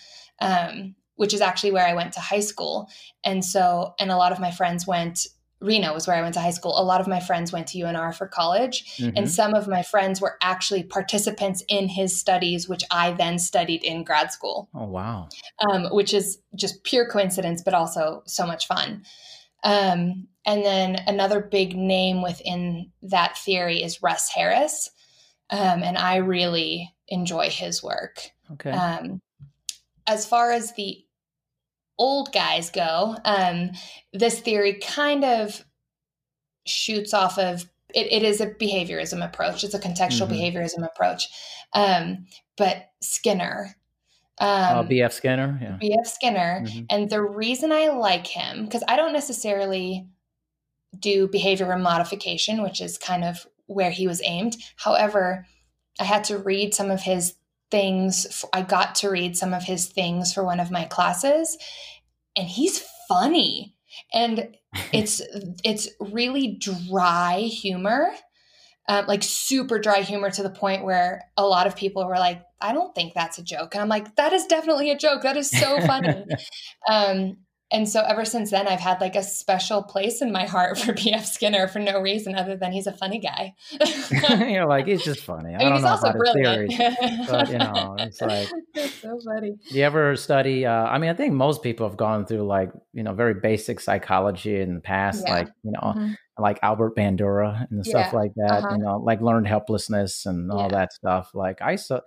Speaker 3: um, which is actually where I went to high school. And so, and a lot of my friends went, Reno was where I went to high school. A lot of my friends went to UNR for college.
Speaker 2: Mhm.
Speaker 3: And some of my friends were actually participants in his studies, which I then studied in grad school
Speaker 2: Oh, wow.
Speaker 3: um, which is just pure coincidence, but also so much fun. Um, and then another big name within that theory is Russ Harris. Um, and I really enjoy his work.
Speaker 2: Okay.
Speaker 3: Um, as far as the old guys go, um, this theory kind of shoots off of it, it is a behaviorism approach, it's a contextual
Speaker 2: Mhm.
Speaker 3: behaviorism approach. Um, but Skinner,
Speaker 2: uh,
Speaker 3: um,
Speaker 2: B.F. Skinner. Yeah.
Speaker 3: B.F. Skinner.
Speaker 2: Mhm.
Speaker 3: And the reason I like him, because I don't necessarily do behavioral modification, which is kind of where he was aimed. However, I had to read some of his things. f- I got to read some of his things for one of my classes, and he's funny. And *laughs* it's it's really dry humor um, like super dry humor to the point where a lot of people were like i don't think that's a joke and i'm like that is definitely a joke that is so funny *laughs* um, and so ever since then i've had like a special place in my heart for *laughs* bf skinner for no reason other than he's a funny guy *laughs*
Speaker 2: You're like, he's just *laughs* funny. I,
Speaker 3: I mean,
Speaker 2: don't
Speaker 3: he's
Speaker 2: know
Speaker 3: also
Speaker 2: about his
Speaker 3: brilliant.
Speaker 2: theories. but, you know, it's like-
Speaker 3: so funny.
Speaker 2: Do you ever study? Uh, I mean, I think most people have gone through like you know very basic psychology in the past,
Speaker 3: Yeah.
Speaker 2: like you know,
Speaker 3: Mhm.
Speaker 2: like Albert Bandura and stuff
Speaker 3: Yeah.
Speaker 2: like that.
Speaker 3: Uh-huh.
Speaker 2: You know, like learned helplessness and all
Speaker 3: Yeah.
Speaker 2: that stuff. Like I so,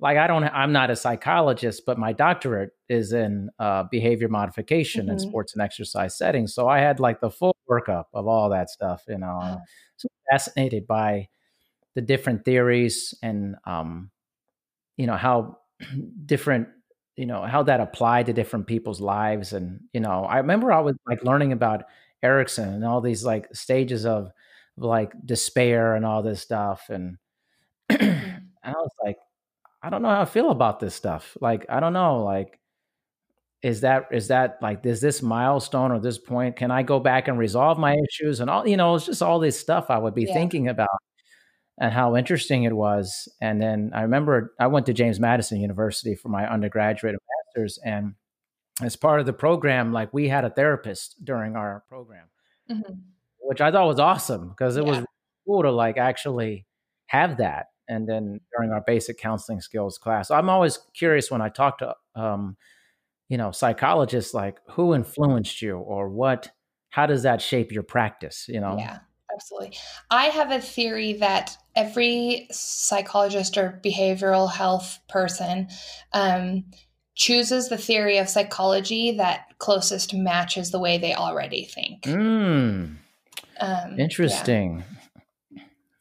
Speaker 2: like I don't. I'm not a psychologist, but my doctorate is in uh, behavior modification in
Speaker 3: Mhm.
Speaker 2: sports and exercise settings. So I had like the full workup of all that stuff. You know,
Speaker 3: Wow.
Speaker 2: so fascinated by the different theories and um, you know how *clears throat* different you know how that applied to different people's lives and you know i remember i was like learning about erikson and all these like stages of like despair and all this stuff and *clears throat* and i was like i don't know how i feel about this stuff like i don't know like is that is that like is this milestone or this point can i go back and resolve my issues and all you know it's just all this stuff i would be
Speaker 3: Yeah.
Speaker 2: thinking about and how interesting it was. And then I remember I went to James Madison University for my undergraduate and master's, and as part of the program, like we had a therapist during our program,
Speaker 3: Mhm.
Speaker 2: which I thought was awesome because it was cool to like actually have that. And then during our basic counseling skills class, I'm always curious when I talk to um, you know, psychologists, like who influenced you or what, how does that shape your practice, you know?
Speaker 3: Yeah, absolutely. I have a theory that every psychologist or behavioral health person um, chooses the theory of psychology that closest matches the way they already think.
Speaker 2: Mm. Um, Interesting. Yeah.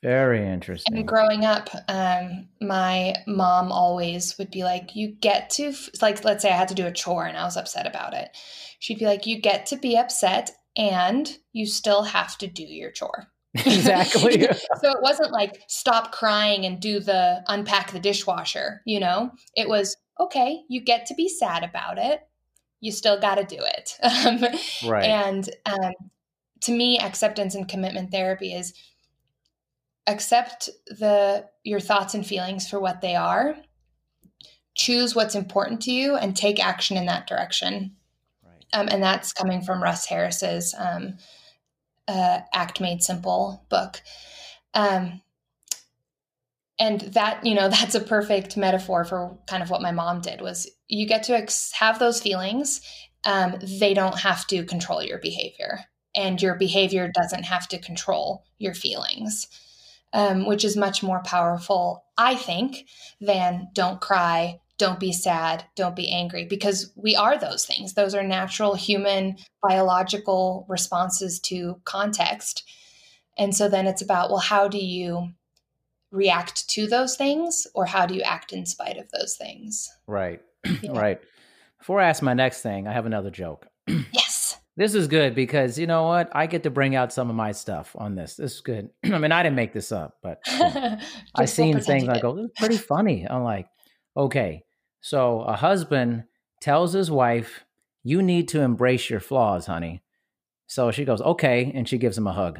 Speaker 2: Very interesting.
Speaker 3: And growing up, um, my mom always would be like, "You get to like, let's say I had to do a chore and I was upset about it. She'd be like, "You get to be upset, and you still have to do your chore." *laughs* *laughs*
Speaker 2: Exactly.
Speaker 3: so it wasn't like stop crying and do the unpack the dishwasher. You know, it was okay. You get to be sad about it. You still got to do it. *laughs*
Speaker 2: Um, right.
Speaker 3: And um, to me, acceptance and commitment therapy is accept the your thoughts and feelings for what they are. Choose what's important to you and take action in that direction. Right. um, and that's coming from russ harris's um, uh, act made simple book. Um, and that you know *laughs* that's a perfect metaphor for kind of what my mom did was you get to ex- have those feelings um, they don't have to control your behavior. And your behavior doesn't have to control your feelings um, which is much more powerful, I think, than don't cry, don't be sad, don't be angry, because we are those things. Those are natural human biological responses to context. And so then it's about, well, how do you react to those things or how do you act in spite of those things?
Speaker 2: Right. *clears throat* Yeah. right. Before I ask my next thing, I have another joke. *clears throat*
Speaker 3: yes.
Speaker 2: This is good because you know what? I get to bring out some of my stuff on this. This is good. *clears throat* I mean, I didn't make this up, but you know, *laughs* I seen things I go, this is pretty funny. I'm like, okay. So a husband tells his wife, you need to embrace your flaws, honey. So she goes, okay, and she gives him a hug.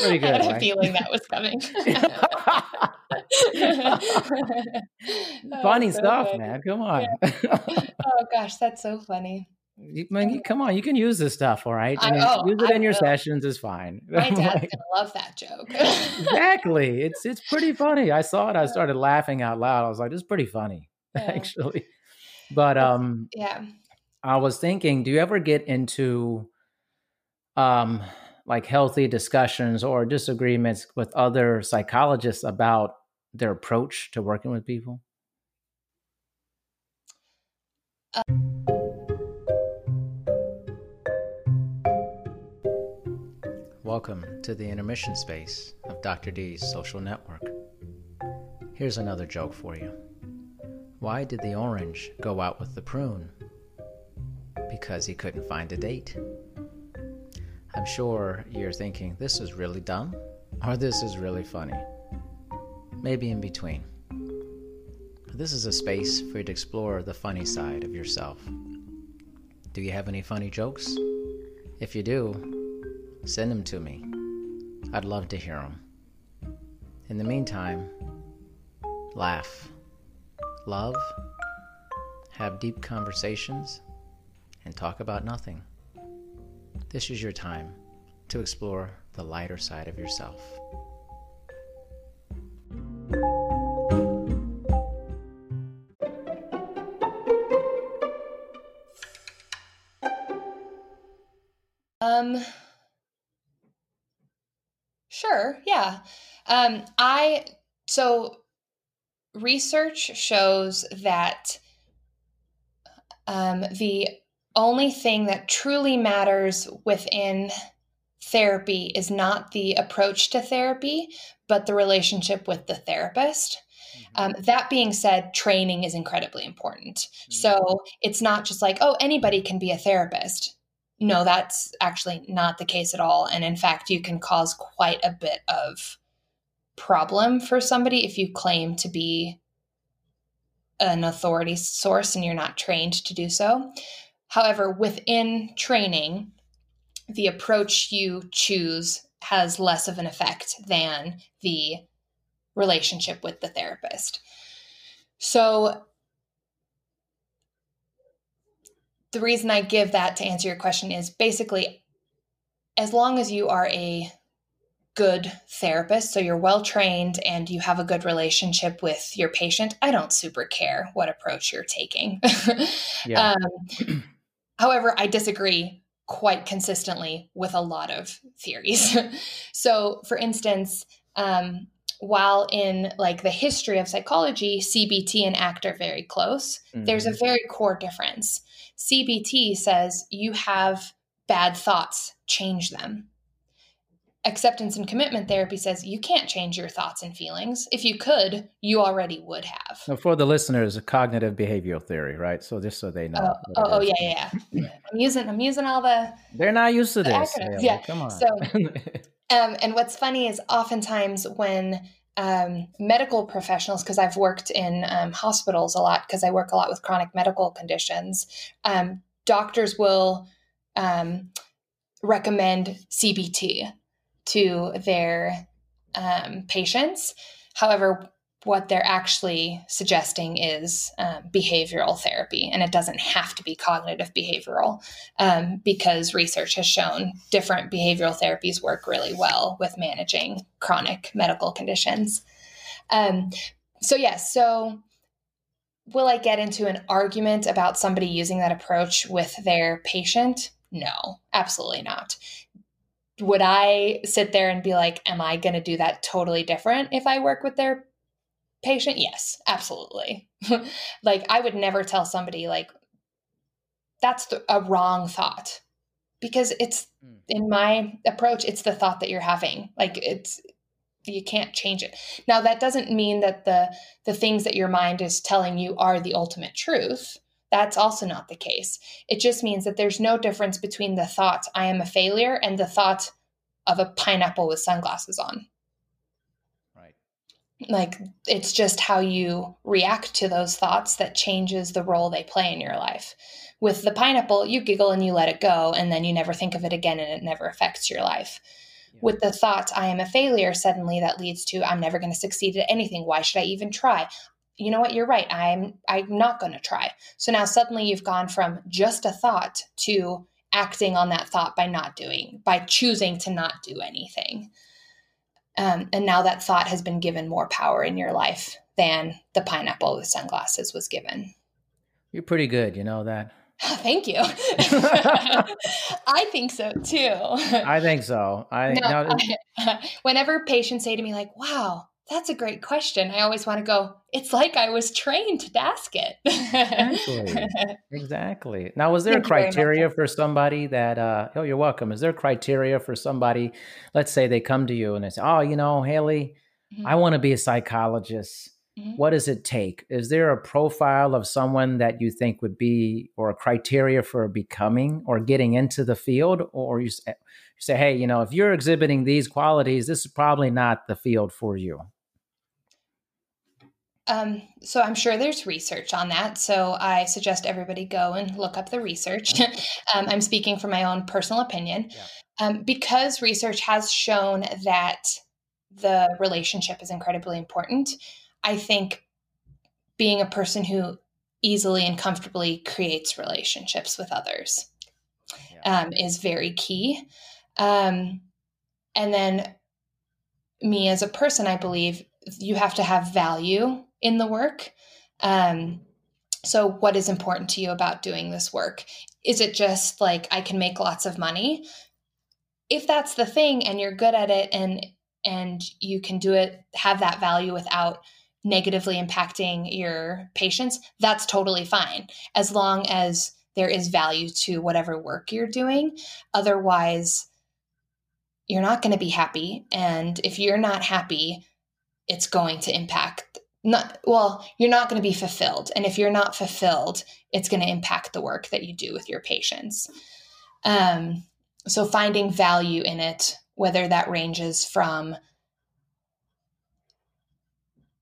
Speaker 2: Pretty *laughs* good. I
Speaker 3: had
Speaker 2: right?
Speaker 3: a feeling that was coming. *laughs*
Speaker 2: funny oh, so stuff, good. man. Come on.
Speaker 3: Yeah. oh gosh, that's so funny.
Speaker 2: You, come on, you can use this stuff, all right? I, mean, oh, use it I in your will. sessions is fine. *laughs*
Speaker 3: My dad's like, gonna love that joke.
Speaker 2: exactly, it's it's pretty funny. I saw it, I *laughs* started laughing out loud. I was like, "This is pretty funny, *laughs* yeah. actually." But um,
Speaker 3: yeah,
Speaker 2: I was thinking, do you ever get into um like healthy discussions or disagreements with other psychologists about their approach to working with people? Uh-
Speaker 4: Welcome to the intermission space of Dr. D's social network. Here's another joke for you. Why did the orange go out with the prune? Because he couldn't find a date. I'm sure you're thinking, this is really dumb or this is really funny. Maybe in between. This is a space for you to explore the funny side of yourself. Do you have any funny jokes? If you do, send them to me. I'd love to hear them. In the meantime, laugh, love, have deep conversations, and talk about nothing. This is your time to explore the lighter side of yourself.
Speaker 3: Um, Sure. Yeah. Um, I so research shows that um, the only thing that truly matters within therapy is not the approach to therapy, but the relationship with the therapist. Mm-hmm. Um, that being said, training is incredibly important. Mm-hmm. So it's not just like, oh, anybody can be a therapist no, that's actually not the case at all. And in fact, you can cause quite a bit of problem for somebody if you claim to be an authority source and you're not trained to do so. However, within training, the approach you choose has less of an effect than the relationship with the therapist. So, the reason I give that to answer your question is basically as long as you are a good therapist, so you're well trained and you have a good relationship with your patient, I don't super care what approach you're taking. *laughs* yeah. um, however, I disagree quite consistently with a lot of theories. *laughs* so, for instance, um, while in like the history of psychology, CBT and ACT are very close, mm-hmm. there's a mm-hmm. very core difference. CBT says you have bad thoughts, change them acceptance and commitment therapy says you can't change your thoughts and feelings. If you could, you already would have.
Speaker 2: Now, for the listeners, cognitive behavioral theory, right? So just so they know.
Speaker 3: Oh, oh, oh yeah, yeah, yeah. I'm using I'm using all the.
Speaker 2: They're not used to this.
Speaker 3: Yeah, come on. So, *laughs* um, and what's funny is oftentimes when um, medical professionals, because I've worked in um, hospitals a lot, because I work a lot with chronic medical conditions, um, doctors will um, recommend CBT to their um, patients. However, what they're actually suggesting is um, behavioral therapy, and it doesn't have to be cognitive behavioral um, because research has shown different behavioral therapies work really well with managing chronic medical conditions. Um, so, yes, so will I get into an argument about somebody using that approach with their patient? No, absolutely not would I sit there and be like, am I going to do that totally different if I work with their patient? Yes, absolutely. *laughs* like, I would never tell somebody, like, that's the, a wrong thought because it's mm. in my approach, it's the thought that you're having. Like, it's, you can't change it. Now that doesn't mean that the the things that your mind is telling you are the ultimate truth. That's also not the case. It just means that there's no difference between the thought, I am a failure, and the thought of a pineapple with sunglasses on. Like, it's just how you react to those thoughts that changes the role they play in your life. With the pineapple, you giggle and you let it go, and then you never think of it again, and it never affects your life. With the thought i am a failure suddenly that leads to i'm never going to succeed at anything. Why should i even try? You know what? You're right. I'm i'm not going to try. So now suddenly you've gone from just a thought to acting on that thought by not doing by choosing to not do anything um, and now that thought has been given more power in your life than the pineapple with sunglasses was given.
Speaker 2: You're pretty good you know that. *laughs*
Speaker 3: Thank you. *laughs* *laughs* I think so too.
Speaker 2: I think so. I, no, no,
Speaker 3: I whenever patients say to me like wow that's a great question. I always want to go, it's like I was trained to ask it.
Speaker 2: exactly. *laughs* Exactly. Now, was there Thank a criteria for somebody that, uh, oh, you're welcome. Is there a criteria for somebody, let's say they come to you and they say, oh, you know, Hayley, mm-hmm. I want to be a psychologist. Mm-hmm. What does it take? Is there a profile of someone that you think would be, or a criteria for becoming or getting into the field? Or you say, you say hey, you know, if you're exhibiting these qualities, this is probably not the field for you?
Speaker 3: Um, so I'm sure there's research on that. So I suggest everybody go and look up the research. *laughs* um, I'm speaking from my own personal opinion. Yeah. Um, because research has shown that the relationship is incredibly important, I think being a person who easily and comfortably creates relationships with others yeah. Um, is very key. Um, and then me as a person, I believe you have to have value in the work. Um, so, what is important to you about doing this work? Is it just like I can make lots of money? If that's the thing and you're good at it and and you can do it, have that value without negatively impacting your patients, that's totally fine as long as there is value to whatever work you're doing. Otherwise, you're not going to be happy. And if you're not happy, it's going to impact not well you're not going to be fulfilled and if you're not fulfilled it's going to impact the work that you do with your patients. Um, so finding value in it whether that ranges from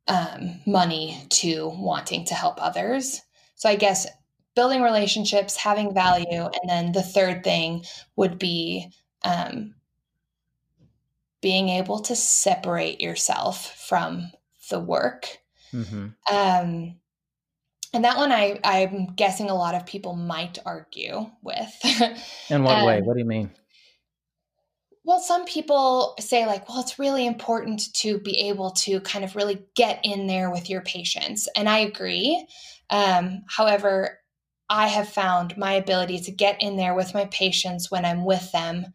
Speaker 3: um, money to wanting to help others. So i guess building relationships having value and then the third thing would be um, being able to separate yourself from the work Mm-hmm. Um, and that one, I, I'm guessing a lot of people might argue with.
Speaker 2: In what um, way? What do you mean?
Speaker 3: well, some people say, like, well, it's really important to be able to kind of really get in there with your patients. And I agree. Um, however, I have found my ability to get in there with my patients when I'm with them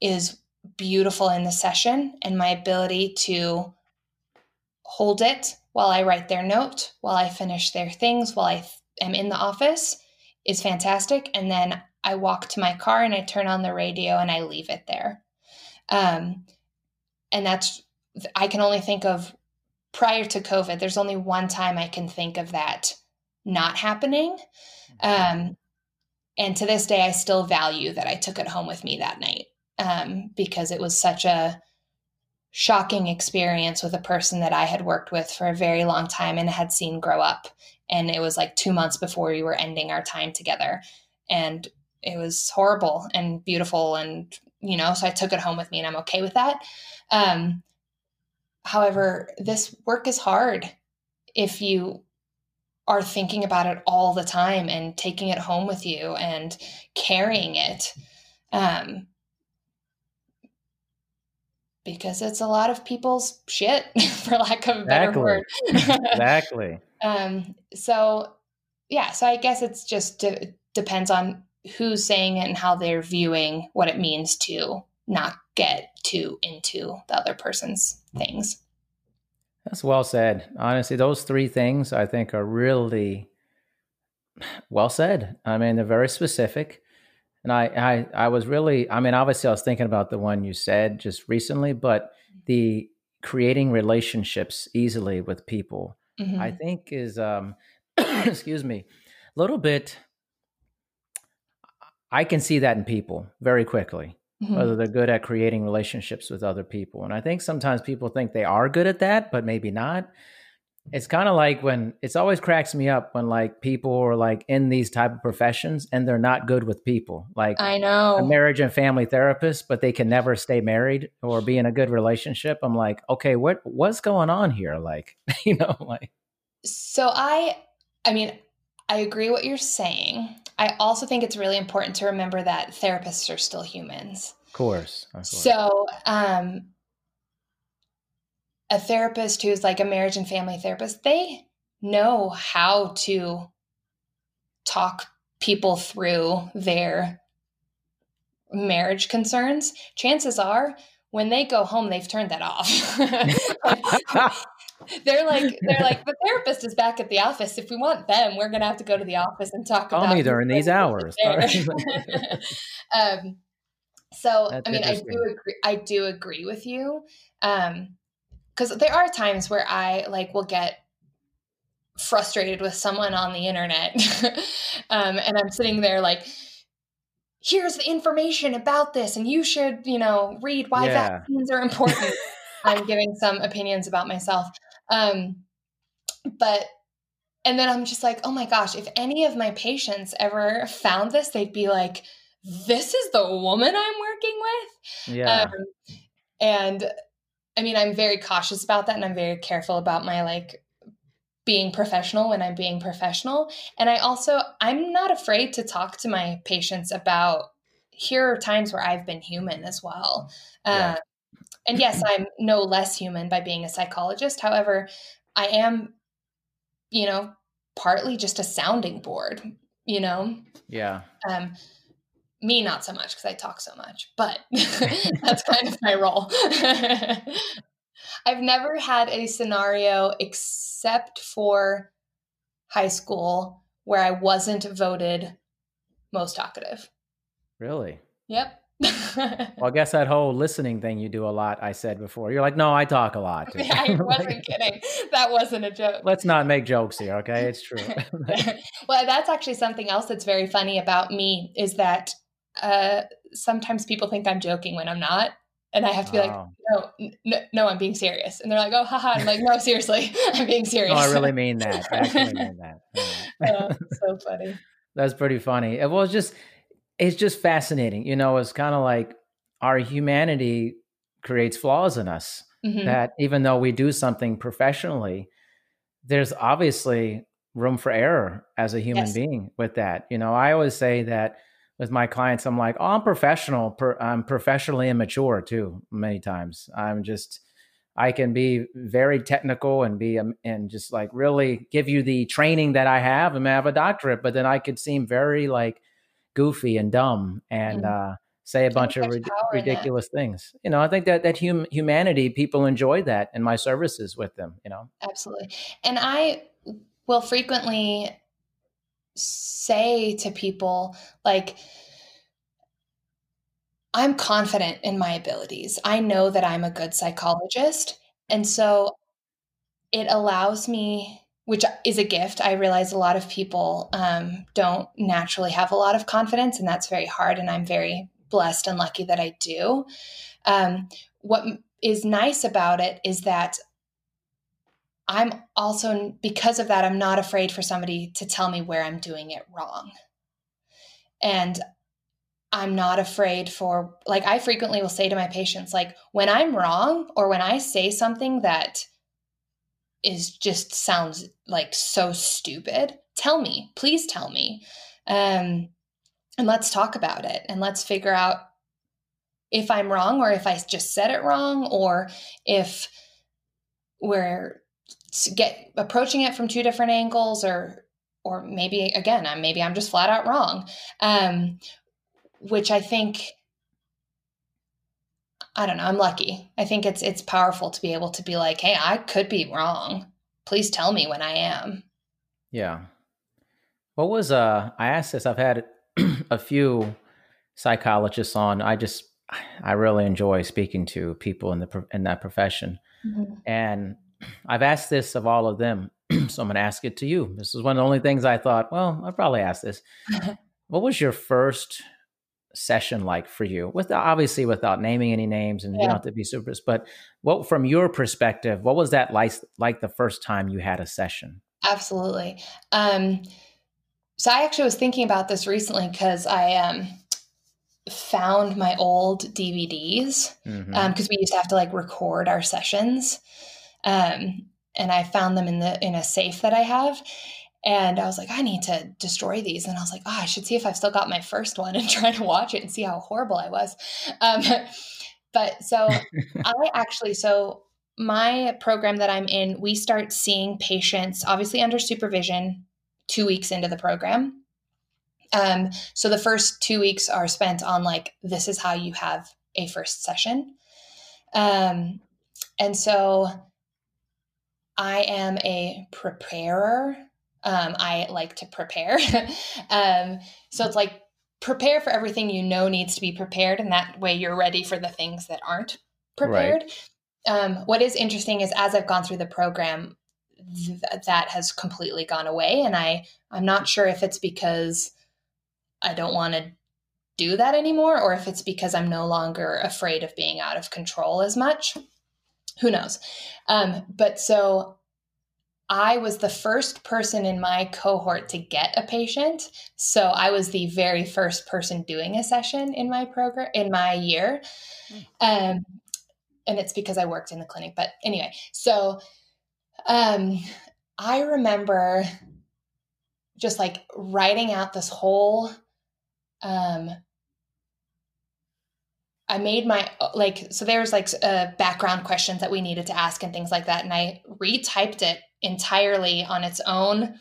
Speaker 3: is beautiful in the session, and my ability to hold it while I write their note, while I finish their things, while I am in the office is fantastic. And then I walk to my car and I turn on the radio and I leave it there. Um, and that's, I can only think of prior to COVID, there's only one time I can think of that not happening. Um, and to this day, I still value that I took it home with me that night um, because it was such a shocking experience with a person that I had worked with for a very long time and had seen grow up. And it was like two months before we were ending our time together. And it was horrible and beautiful and you know so i took it home with me and i'm okay with that um, however this work is hard if you are thinking about it all the time and taking it home with you and carrying it um, because it's a lot of people's shit *laughs* for lack of a better
Speaker 2: exactly.
Speaker 3: word *laughs*
Speaker 2: exactly
Speaker 3: um, so yeah so i guess it's just de- depends on who's saying it and how they're viewing what it means to not get too into the other person's things.
Speaker 2: That's well said. Honestly, those three things I think are really *sighs* well said. I mean, they're very specific. And I, I, I was really, I mean, obviously, I was thinking about the one you said just recently, but the creating relationships easily with people, mm-hmm. I think is, um, *clears throat* excuse me, a little bit I can see that in people very quickly, mm-hmm. whether they're good at creating relationships with other people. And I think sometimes people think they are good at that, but maybe not. It's kind of like when it's always cracks me up when like people are like in these type of professions and they're not good with people. Like
Speaker 3: I know
Speaker 2: a marriage and family therapist, but they can never stay married or be in a good relationship. I'm like, okay, what what's going on here? Like, *laughs* you know, like
Speaker 3: so I I mean, I agree what you're saying. I also think it's really important to remember that therapists are still humans.
Speaker 2: Of course. Of course.
Speaker 3: So, um, a therapist who's like a marriage and family therapist, they know how to talk people through their marriage concerns. Chances are when they go home, they've turned that off. *laughs* they're like they're like the therapist is back at the office. If we want them, we're gonna have to go to the office and talk
Speaker 2: Call
Speaker 3: about
Speaker 2: me during these hours. *laughs* *laughs*
Speaker 3: um, so That's I mean, I do agree. I do agree with you. Um, because there are times where I like will get frustrated with someone on the internet, *laughs* um, and I'm sitting there like here's the information about this and you should you know read why yeah. vaccines are important. *laughs* I'm giving some opinions about myself um, but and then i'm just like oh my gosh if any of my patients ever found this they'd be like this is the woman i'm working with
Speaker 2: yeah. Um,
Speaker 3: and i mean i'm very cautious about that and i'm very careful about my like being professional when I'm being professional. And I also, I'm not afraid to talk to my patients about here are times where I've been human as well. Yeah. Uh, and yes, *clears throat* I'm no less human by being a psychologist. However, I am, you know, partly just a sounding board, you know?
Speaker 2: Yeah.
Speaker 3: Um, me, not so much because I talk so much, but *laughs* *laughs* that's kind of my role. *laughs* I've never had a scenario except for high school where I wasn't voted most talkative.
Speaker 2: Really?
Speaker 3: Yep.
Speaker 2: well, I guess that whole listening thing you do a lot, I said before. You're like, no, I talk a lot.
Speaker 3: I wasn't kidding. That wasn't a joke.
Speaker 2: Let's not make jokes here, okay? It's true.
Speaker 3: well, that's actually something else that's very funny about me is that uh, sometimes people think I'm joking when I'm not and I have to be like, no, no, no, I'm being serious. And they're like, oh, haha. I'm like, no, seriously, *laughs* I'm being serious.
Speaker 2: No, I really mean that. I actually mean *laughs* that.
Speaker 3: oh, so funny. *laughs*
Speaker 2: That's pretty funny. It was just, it's just fascinating. You know, it's kind of like our humanity creates flaws in us. Mm-hmm. That even though we do something professionally, there's obviously room for error as a human yes. being with that. You know, I always say that with my clients, I'm like, oh, I'm professional. I'm professionally immature too. Many times, I'm just, I can be very technical and be um, and just like really give you the training that I have and have a doctorate, but then I could seem very like goofy and dumb and mm. uh, say a bunch of rid- ridiculous things. You know, I think that that hum- humanity people enjoy that in my services with them. You know,
Speaker 3: absolutely. And I will frequently say to people like I'm confident in my abilities. I know that I'm a good psychologist. And so it allows me, which is a gift. I realize a lot of people um, don't naturally have a lot of confidence, and that's very hard. And I'm very blessed and lucky that I do. Um, what is nice about it is that I'm also, because of that, I'm not afraid for somebody to tell me where I'm doing it wrong. And I'm not afraid for, like, I frequently will say to my patients, like, when I'm wrong or when I say something that is just sounds like so stupid, tell me, please tell me. Um, and let's talk about it and let's figure out if I'm wrong or if I just said it wrong or if we're get approaching it from two different angles or or maybe again i'm maybe i'm just flat out wrong. Um which i think i don't know i'm lucky. I think it's it's powerful to be able to be like hey i could be wrong. Please tell me when i am.
Speaker 2: Yeah. What was uh i asked this i've had *clears throat* a few psychologists on. I just i really enjoy speaking to people in the in that profession. Mm-hmm. and I've asked this of all of them, *clears throat* so I'm going to ask it to you. This is one of the only things I thought, well, I'll probably ask this. *laughs* what was your first session like for you? With obviously without naming any names, and yeah. you don't have to be super, but what from your perspective, what was that like like the first time you had a session?
Speaker 3: Absolutely. Um, so I actually was thinking about this recently because I um, found my old DVDs because mm-hmm. um, we used to have to like record our sessions. Um, and I found them in the in a safe that I have. And I was like, I need to destroy these. And I was like, oh, I should see if I've still got my first one and *laughs* try to watch it and see how horrible I was. Um, but so *laughs* I actually, so my program that I'm in, we start seeing patients obviously under supervision two weeks into the program. Um, so the first two weeks are spent on like, this is how you have a first session. Um, and so I am a preparer. Um, I like to prepare. *laughs* um, so it's like prepare for everything you know needs to be prepared, and that way you're ready for the things that aren't prepared. Right. Um, what is interesting is as I've gone through the program, th- that has completely gone away, and I I'm not sure if it's because I don't want to do that anymore, or if it's because I'm no longer afraid of being out of control as much who knows? Um, but so I was the first person in my cohort to get a patient. So I was the very first person doing a session in my program in my year. Hmm. Um, and it's because I worked in the clinic. But anyway, so um, I remember just like writing out this whole um, I made my like so there's like uh, background questions that we needed to ask and things like that, and I retyped it entirely on its own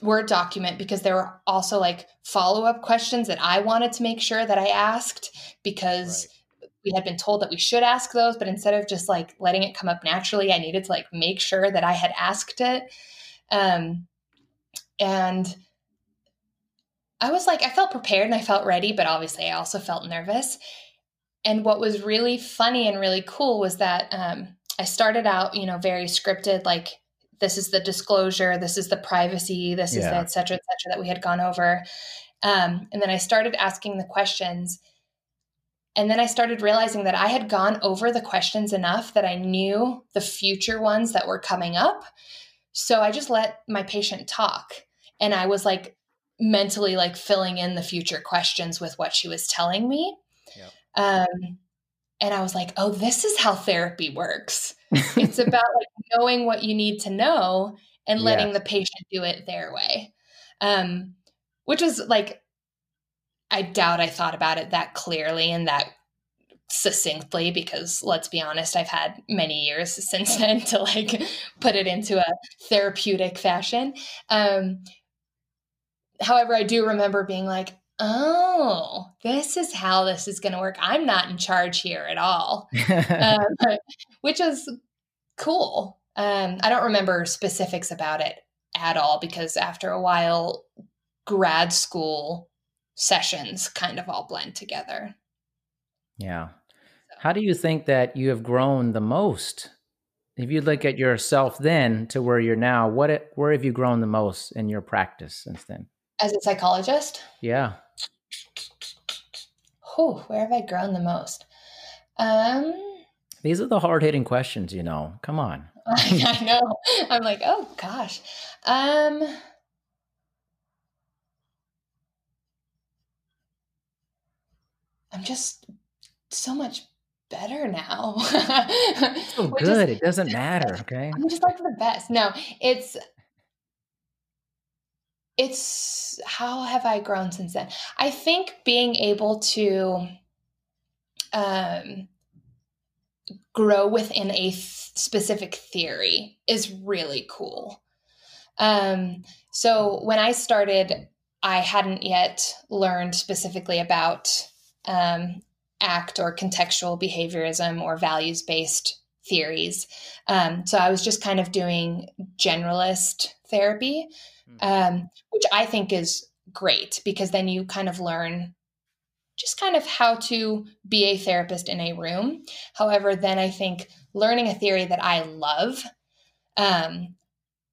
Speaker 3: Word document because there were also like follow up questions that I wanted to make sure that I asked because right. we had been told that we should ask those, but instead of just like letting it come up naturally, I needed to like make sure that I had asked it. Um, and I was like, I felt prepared and I felt ready, but obviously I also felt nervous. And what was really funny and really cool was that um, I started out, you know, very scripted, like this is the disclosure, this is the privacy, this yeah. is the et cetera, et cetera that we had gone over. Um, and then I started asking the questions. And then I started realizing that I had gone over the questions enough that I knew the future ones that were coming up. So I just let my patient talk. And I was like mentally like filling in the future questions with what she was telling me. Yep. Um, and I was like, oh, this is how therapy works. *laughs* it's about like knowing what you need to know and letting yes. the patient do it their way. Um, which was like I doubt I thought about it that clearly and that succinctly because let's be honest i've had many years since *laughs* then to like put it into a therapeutic fashion um however i do remember being like oh this is how this is going to work. I'm not in charge here at all. Um, *laughs* *laughs* which is cool. Um i don't remember specifics about it at all because after a while grad school sessions kind of all blend together.
Speaker 2: Yeah. How do you think that you have grown the most? If you look at yourself then to where you're now, what where have you grown the most in your practice since then?
Speaker 3: As a psychologist?
Speaker 2: Yeah.
Speaker 3: Oh, where have I grown the most? Um,
Speaker 2: These are the hard hitting questions, you know. Come on. *laughs*
Speaker 3: I know. I'm like, oh gosh. Um, I'm just so much better now. *laughs*
Speaker 2: so good. It doesn't *laughs* matter. Okay.
Speaker 3: I'm just like the best. No, it's it's how have I grown since then? I think being able to um grow within a th- specific theory is really cool. Um so when I started I hadn't yet learned specifically about um, ACT or contextual behaviorism or values based theories. Um, so I was just kind of doing generalist therapy, hmm. um, which I think is great because then you kind of learn just kind of how to be a therapist in a room. However, then I think learning a theory that I love, um,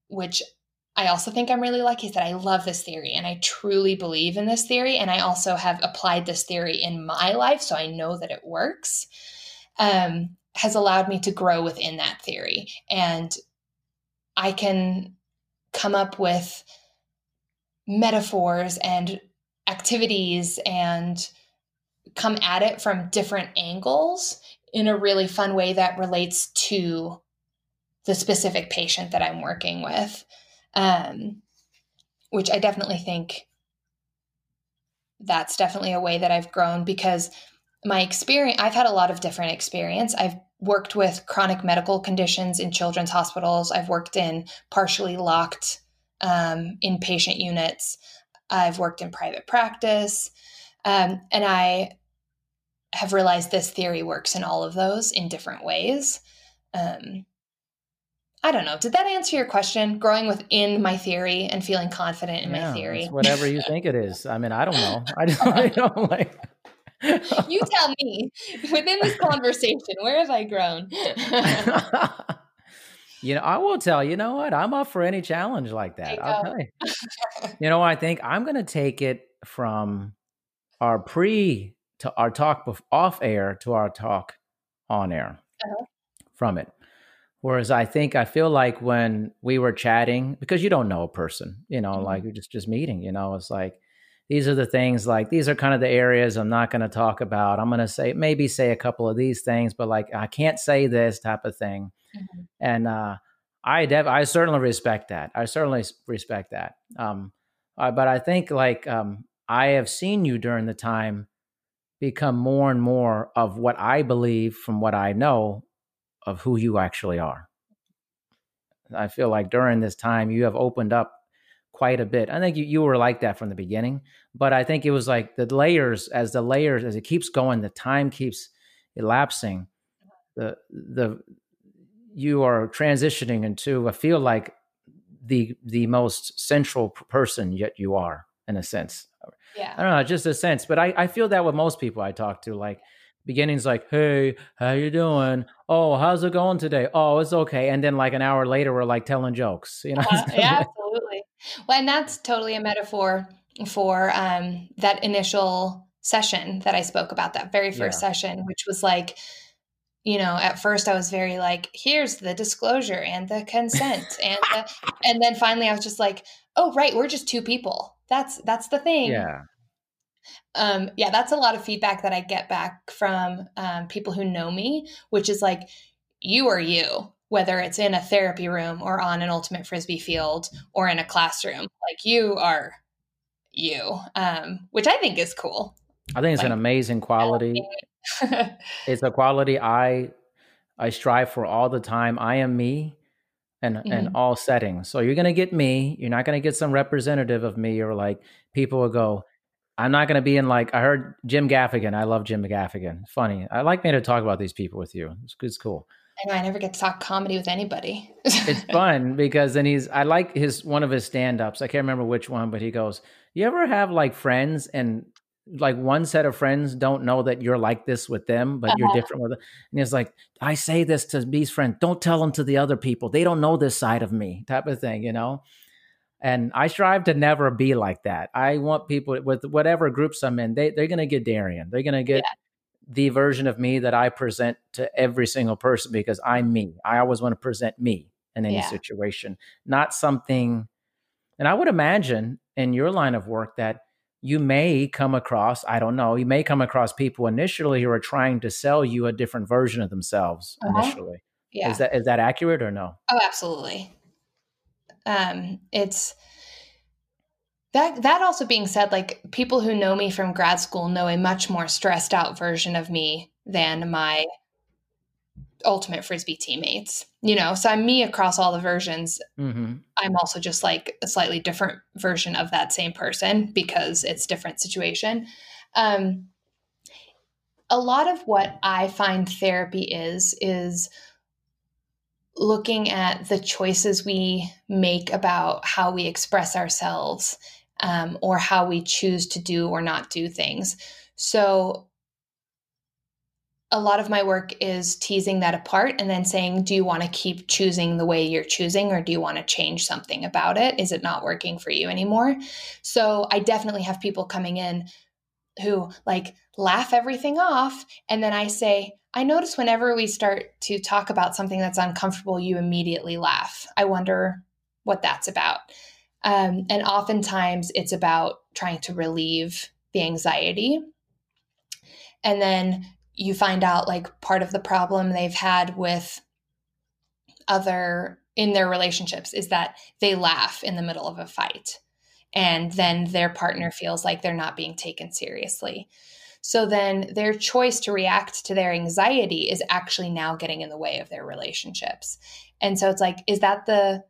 Speaker 3: which I also think I'm really lucky is that I love this theory and I truly believe in this theory. And I also have applied this theory in my life, so I know that it works, um, has allowed me to grow within that theory. And I can come up with metaphors and activities and come at it from different angles in a really fun way that relates to the specific patient that I'm working with um, which I definitely think that's definitely a way that I've grown because my experience, I've had a lot of different experience. I've worked with chronic medical conditions in children's hospitals. I've worked in partially locked um, inpatient units. I've worked in private practice. Um, and I have realized this theory works in all of those in different ways. Um, I don't know. Did that answer your question? Growing within my theory and feeling confident in yeah, my theory.
Speaker 2: whatever you think it is. I mean, I don't know. I *laughs* don't, *laughs* I don't like.
Speaker 3: You tell me within this conversation, where have I grown? *laughs*
Speaker 2: you know, I will tell you know what? I'm up for any challenge like that. I'll tell you. *laughs* you know, I think I'm going to take it from our pre to our talk off air to our talk on air uh-huh. from it. Whereas I think I feel like when we were chatting, because you don't know a person, you know, mm-hmm. like you're just just meeting, you know, it's like these are the things like these are kind of the areas I'm not going to talk about. I'm going to say maybe say a couple of these things, but like I can't say this type of thing. Mm-hmm. And uh, I dev- I certainly respect that. I certainly respect that. Um, uh, but I think like um, I have seen you during the time become more and more of what I believe from what I know of who you actually are. I feel like during this time you have opened up quite a bit. I think you, you were like that from the beginning, but I think it was like the layers as the layers as it keeps going, the time keeps elapsing. The the you are transitioning into I feel like the the most central person yet you are in a sense.
Speaker 3: Yeah.
Speaker 2: I don't know, just a sense, but I, I feel that with most people I talk to, like beginning's like, "Hey, how you doing? Oh, how's it going today? Oh, it's okay." And then like an hour later, we're like telling jokes. You know? *laughs*
Speaker 3: Uh, yeah, absolutely. Well, and that's totally a metaphor for um, that initial session that I spoke about, that very first yeah. session, which was like, you know, at first I was very like, "Here's the disclosure and the consent," *laughs* and the, and then finally I was just like, "Oh, right, we're just two people." That's that's the thing.
Speaker 2: Yeah
Speaker 3: um, yeah, that's a lot of feedback that I get back from um, people who know me, which is like, you are you, whether it's in a therapy room or on an ultimate frisbee field or in a classroom. Like, you are you, um, which I think is cool.
Speaker 2: I think it's like, an amazing quality. *laughs* it's a quality I I strive for all the time. I am me and mm-hmm. in all settings. So you're gonna get me. You're not gonna get some representative of me or like people will go, I'm not gonna be in like I heard Jim Gaffigan. I love Jim Gaffigan. Funny. I like me to talk about these people with you. It's, it's cool.
Speaker 3: I know I never get to talk comedy with anybody.
Speaker 2: it's *laughs* fun because then he's I like his one of his stand-ups. I can't remember which one, but he goes, You ever have like friends and like one set of friends don't know that you're like this with them, but uh-huh. you're different with them. And he's like, I say this to these friends, don't tell them to the other people. They don't know this side of me, type of thing, you know? And I strive to never be like that. I want people with whatever groups I'm in, they, they're going to get Darian. They're going to get yeah. The version of me that I present to every single person because I'm me. I always want to present me in any yeah. situation, not something. And I would imagine in your line of work that you may come across, I don't know, you may come across people initially who are trying to sell you a different version of themselves uh-huh. initially. Yeah. Is that is that accurate or no?
Speaker 3: Oh, absolutely. Um, it's that that also being said, like people who know me from grad school know a much more stressed out version of me than my ultimate frisbee teammates you know? So i'm me across all the versions. Mm-hmm. i'm also just like a slightly different version of that same person because it's different situation. Um, a lot of what i find therapy is is looking at the choices we make about how we express ourselves um, or how we choose to do or not do things so a lot of my work is teasing that apart and then saying, do you want to keep choosing the way you're choosing or do you want to change something about it? Is it not working for you anymore? So I definitely have people coming in who like laugh everything off. And then I say, I notice whenever we start to talk about something that's uncomfortable, you immediately laugh. I wonder what that's about. Um, and oftentimes it's about trying to relieve the anxiety. And then you find out like part of the problem they've had with other in their relationships is that they laugh in the middle of a fight and then their partner feels like they're not being taken seriously. So then their choice to react to their anxiety is actually now getting in the way of their relationships. And so it's like is that the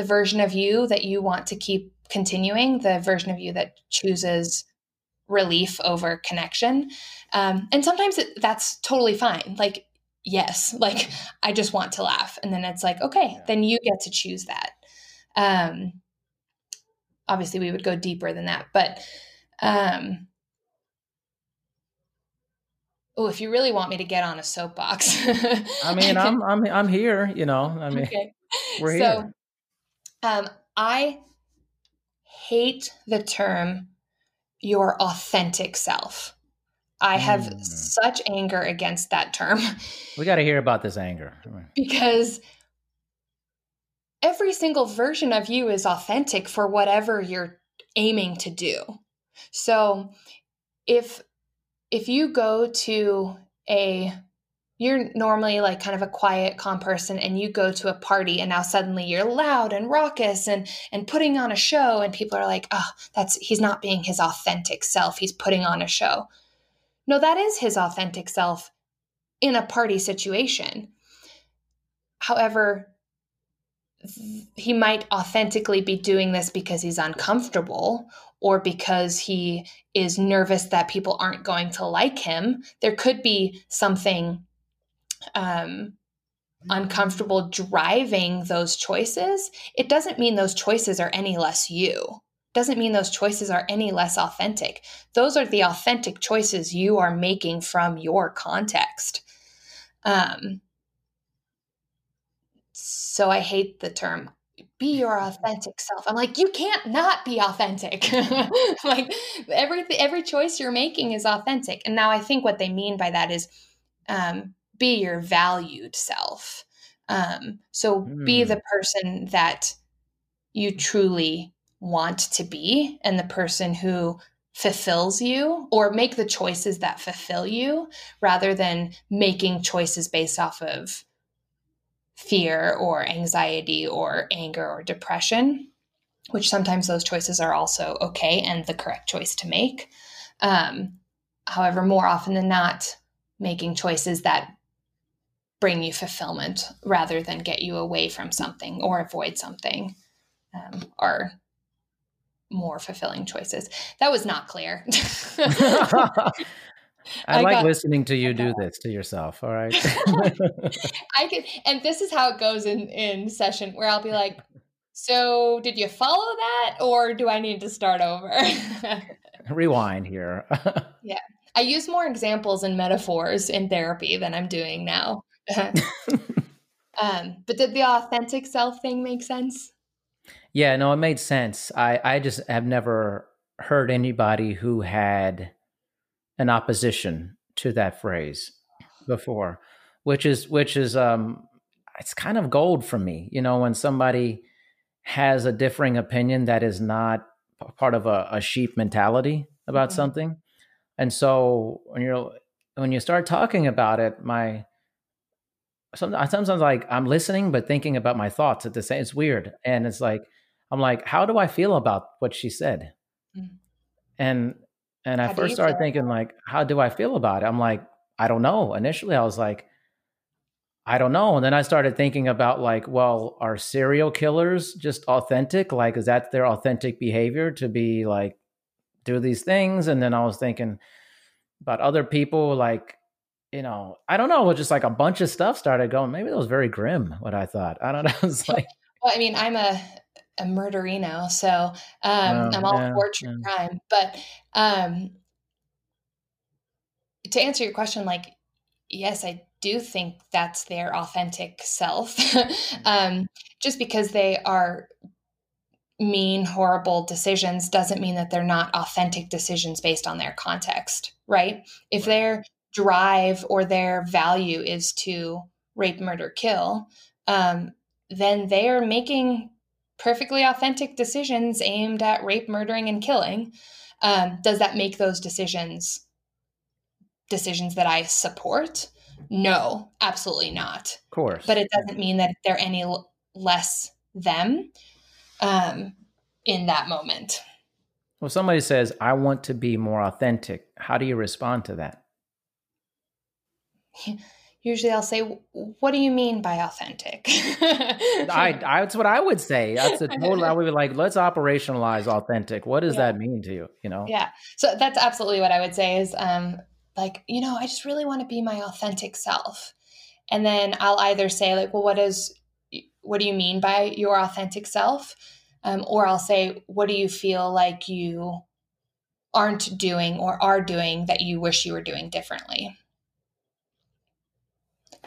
Speaker 3: the version of you that you want to keep continuing, the version of you that chooses relief over connection. Um, and sometimes it, that's totally fine. Like, yes, *laughs* like I just want to laugh. And then it's like, okay, yeah. then you get to choose that. Um, obviously, we would go deeper than that. But um, oh, if you really want me to get on a soapbox, *laughs*
Speaker 2: I mean, I'm, I'm I'm here. You know, I mean, okay. *laughs* we're here.
Speaker 3: Um, I hate the term your authentic self. I have mm. such anger against that term. *laughs*
Speaker 2: We got to hear about this anger.
Speaker 3: because every single version of you is authentic for whatever you're aiming to do. So if if you go to a you're normally like kind of a quiet calm person and you go to a party and now suddenly you're loud and raucous and and putting on a show and people are like oh that's he's not being his authentic self. He's putting on a show. No that is his authentic self in a party situation. However he might authentically be doing this because he's uncomfortable or because he is nervous that people aren't going to like him. There could be something um, uncomfortable driving those choices, it doesn't mean those choices are any less you. Doesn't mean those choices are any less authentic. Those are the authentic choices you are making from your context. Um, so I hate the term be your authentic self. I'm like, you can't not be authentic. *laughs* like every every choice you're making is authentic. And now I think what they mean by that is um, be your valued self. Um, so mm. be the person that you truly want to be and the person who fulfills you or make the choices that fulfill you rather than making choices based off of fear or anxiety or anger or depression. which sometimes those choices are also okay and the correct choice to make. Um, however, more often than not, making choices that bring you fulfillment rather than get you away from something or avoid something um, are more fulfilling choices. That was not clear. *laughs* *laughs*
Speaker 2: I, I like got, listening to you do this to yourself. All right. *laughs*
Speaker 3: I can, and this is how it goes in in session where I'll be like, "So, did you follow that, or do I need to start over?"
Speaker 2: Rewind here.
Speaker 3: yeah, I use more examples and metaphors in therapy than I'm doing now. *laughs* um, but did the authentic self thing make sense?
Speaker 2: Yeah, no, it made sense. I I just have never heard anybody who had an opposition to that phrase before, which is which is um it's kind of gold for me. You know, when somebody has a differing opinion that is not part of a, a sheep mentality about mm-hmm. something. And so when you're when you start talking about it, my sometimes, sometimes like I'm listening but thinking about my thoughts at the same. It's weird, and it's like I'm like, how do I feel about what she said? Mm-hmm. And and I first started thinking like, how do I feel about it? I'm like, I don't know. Initially, I was like, I don't know. And then I started thinking about like, well, are serial killers just authentic? Like, is that their authentic behavior to be like do these things? And then I was thinking about other people, like, you know, I don't know, just like a bunch of stuff started going. Maybe it was very grim what I thought. I don't know. *laughs* It's like
Speaker 3: well, I mean, I'm a a murderino, so um, oh, I'm all yeah, for true yeah. crime. But um, to answer your question, like, yes, I do think that's their authentic self. *laughs* um, just because they are mean, horrible decisions doesn't mean that they're not authentic decisions based on their context, right? If their drive or their value is to rape, murder, kill, um, then they are making perfectly authentic decisions aimed at rape, murdering, and killing. Um, does that make those decisions decisions that I support? No, absolutely not.
Speaker 2: Of course.
Speaker 3: But it doesn't mean that they're any l- less them um, in that moment.
Speaker 2: Well, somebody says, I want to be more authentic. How do you respond to that? *laughs*
Speaker 3: usually I'll say, "What do you mean by authentic?" *laughs*
Speaker 2: I, I, that's what I would say. That's a *laughs* total. I would be like, "Let's operationalize authentic." What does yeah. that mean to you? You know?
Speaker 3: Yeah. So that's absolutely what I would say. Is um, like, you know, I just really want to be my authentic self, and then I'll either say like, "Well, what is, what do you mean by your authentic self?" Um, or I'll say, "What do you feel like you aren't doing or are doing that you wish you were doing differently?"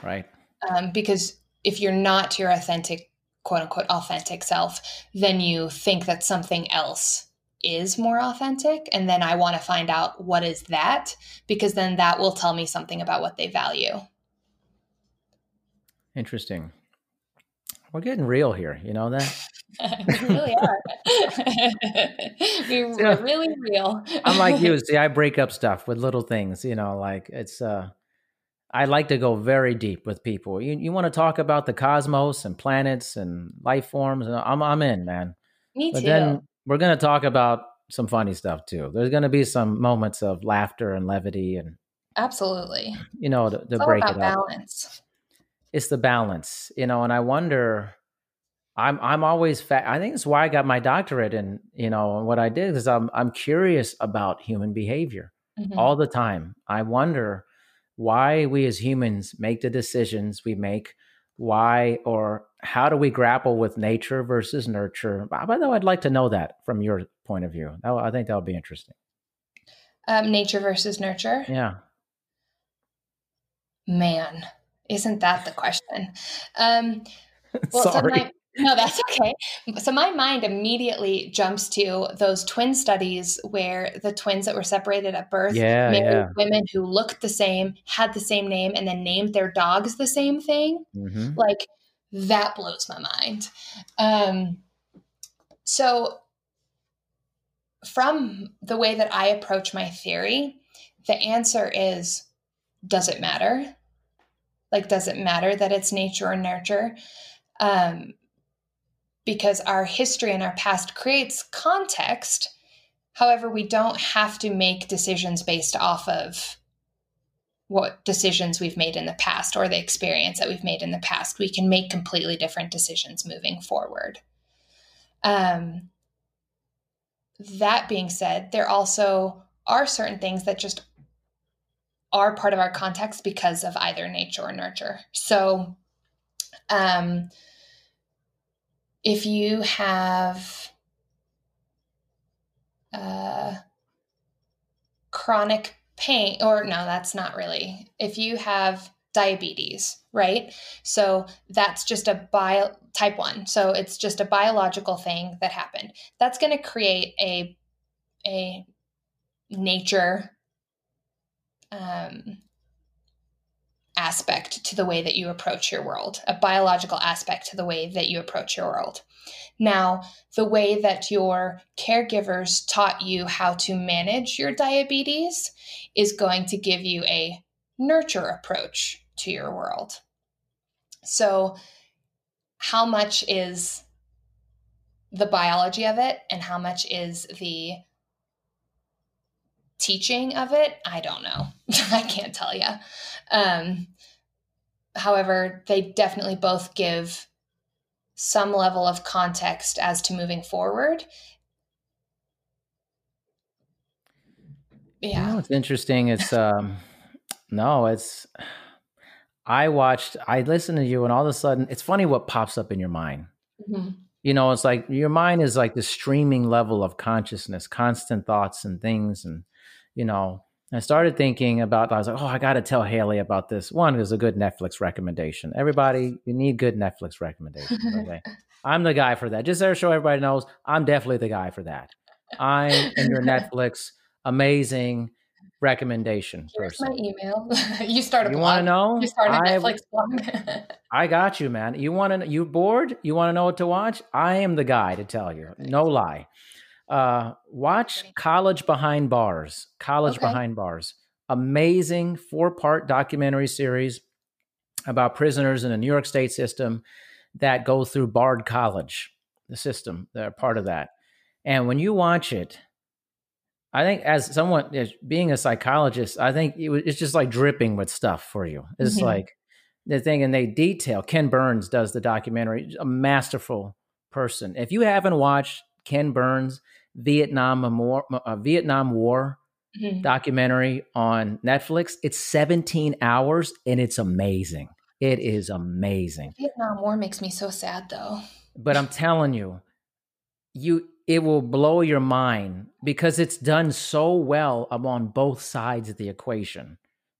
Speaker 2: Right.
Speaker 3: Um, because if you're not your authentic, quote unquote, authentic self, then you think that something else is more authentic. And then I want to find out what is that, because then that will tell me something about what they value.
Speaker 2: Interesting. We're getting real here. You know that? *laughs*
Speaker 3: we really are. *laughs* we, are really real.
Speaker 2: I'm like you. See, I break up stuff with little things. You know, like it's uh I like to go very deep with people. You you want to talk about the cosmos and planets and life forms, and I'm I'm in, man.
Speaker 3: Me but
Speaker 2: too. Then we're gonna talk about some funny stuff too. There's gonna be some moments of laughter and levity, and
Speaker 3: absolutely,
Speaker 2: you know, to, to break it up. Balance. It's the balance, you know, and I wonder. I'm I'm always fa- I think it's why I got my doctorate and you know and what I did because I'm I'm curious about human behavior mm-hmm. all the time. I wonder why we as humans make the decisions we make, why or how do we grapple with nature versus nurture? By the way, I'd like to know that from your point of view. I think that would be interesting.
Speaker 3: Um, nature versus nurture.
Speaker 2: Yeah.
Speaker 3: Man, isn't that the question? Um, *laughs*
Speaker 2: well, Sorry.
Speaker 3: So my, no, that's okay. So my mind immediately jumps to those twin studies where the twins that were separated at birth
Speaker 2: yeah, married yeah.
Speaker 3: women who looked the same, had the same name, and then named their dogs the same thing. Mm-hmm. Like that blows my mind. Um, so from the way that I approach my theory, the answer is does it matter? Like, does it matter that it's nature or nurture? Um, because our history and our past creates context. However, we don't have to make decisions based off of what decisions we've made in the past or the experience that we've made in the past. We can make completely different decisions moving forward. Um, that being said, there also are certain things that just are part of our context because of either nature or nurture. So, um, if you have uh, chronic pain, or no, that's not really. If you have diabetes, right? So that's just a bio type 1. So it's just a biological thing that happened. That's going to create a a nature um, aspect to the way that you approach your world, a biological aspect to the way that you approach your world. Now, the way that your caregivers taught you how to manage your diabetes is going to give you a nurture approach to your world. So, how much is the biology of it and how much is the teaching of it? I don't know. *laughs* I can't tell you. Um, however, they definitely both give some level of context as to moving forward.
Speaker 2: Yeah. You know, it's interesting. It's um no, it's I watched I listened to you and all of a sudden it's funny what pops up in your mind. Mm-hmm. You know, it's like your mind is like the streaming level of consciousness, constant thoughts and things and you know, I started thinking about, I was like, oh, I got to tell Hayley about this. One is a good Netflix recommendation. Everybody, *laughs* you need good Netflix recommendations. Okay. *laughs* I'm the guy for that. Just to show everybody knows, I'm definitely the guy for that. I'm your *laughs* Netflix amazing recommendation
Speaker 3: Here's person. my email. you start a
Speaker 2: You want to know?
Speaker 3: You start a Netflix blog.
Speaker 2: I got you, man. You want to? You bored? You want to know what to watch? I am the guy to tell you. No lie. Uh, watch College Behind Bars. College okay. Behind Bars. Amazing four part documentary series about prisoners in the New York State system that go through Bard College, the system. They're part of that. And when you watch it, I think as someone as being a psychologist, I think it, it's just like dripping with stuff for you. It's mm-hmm. like the thing, and they detail. Ken Burns does the documentary, a masterful person. If you haven't watched Ken Burns, Vietnam War, uh, Vietnam War mm-hmm. documentary on Netflix. It's 17 hours and it's amazing. It is amazing.
Speaker 3: Vietnam War makes me so sad though.
Speaker 2: But I'm telling you, you it will blow your mind because it's done so well on both sides of the equation.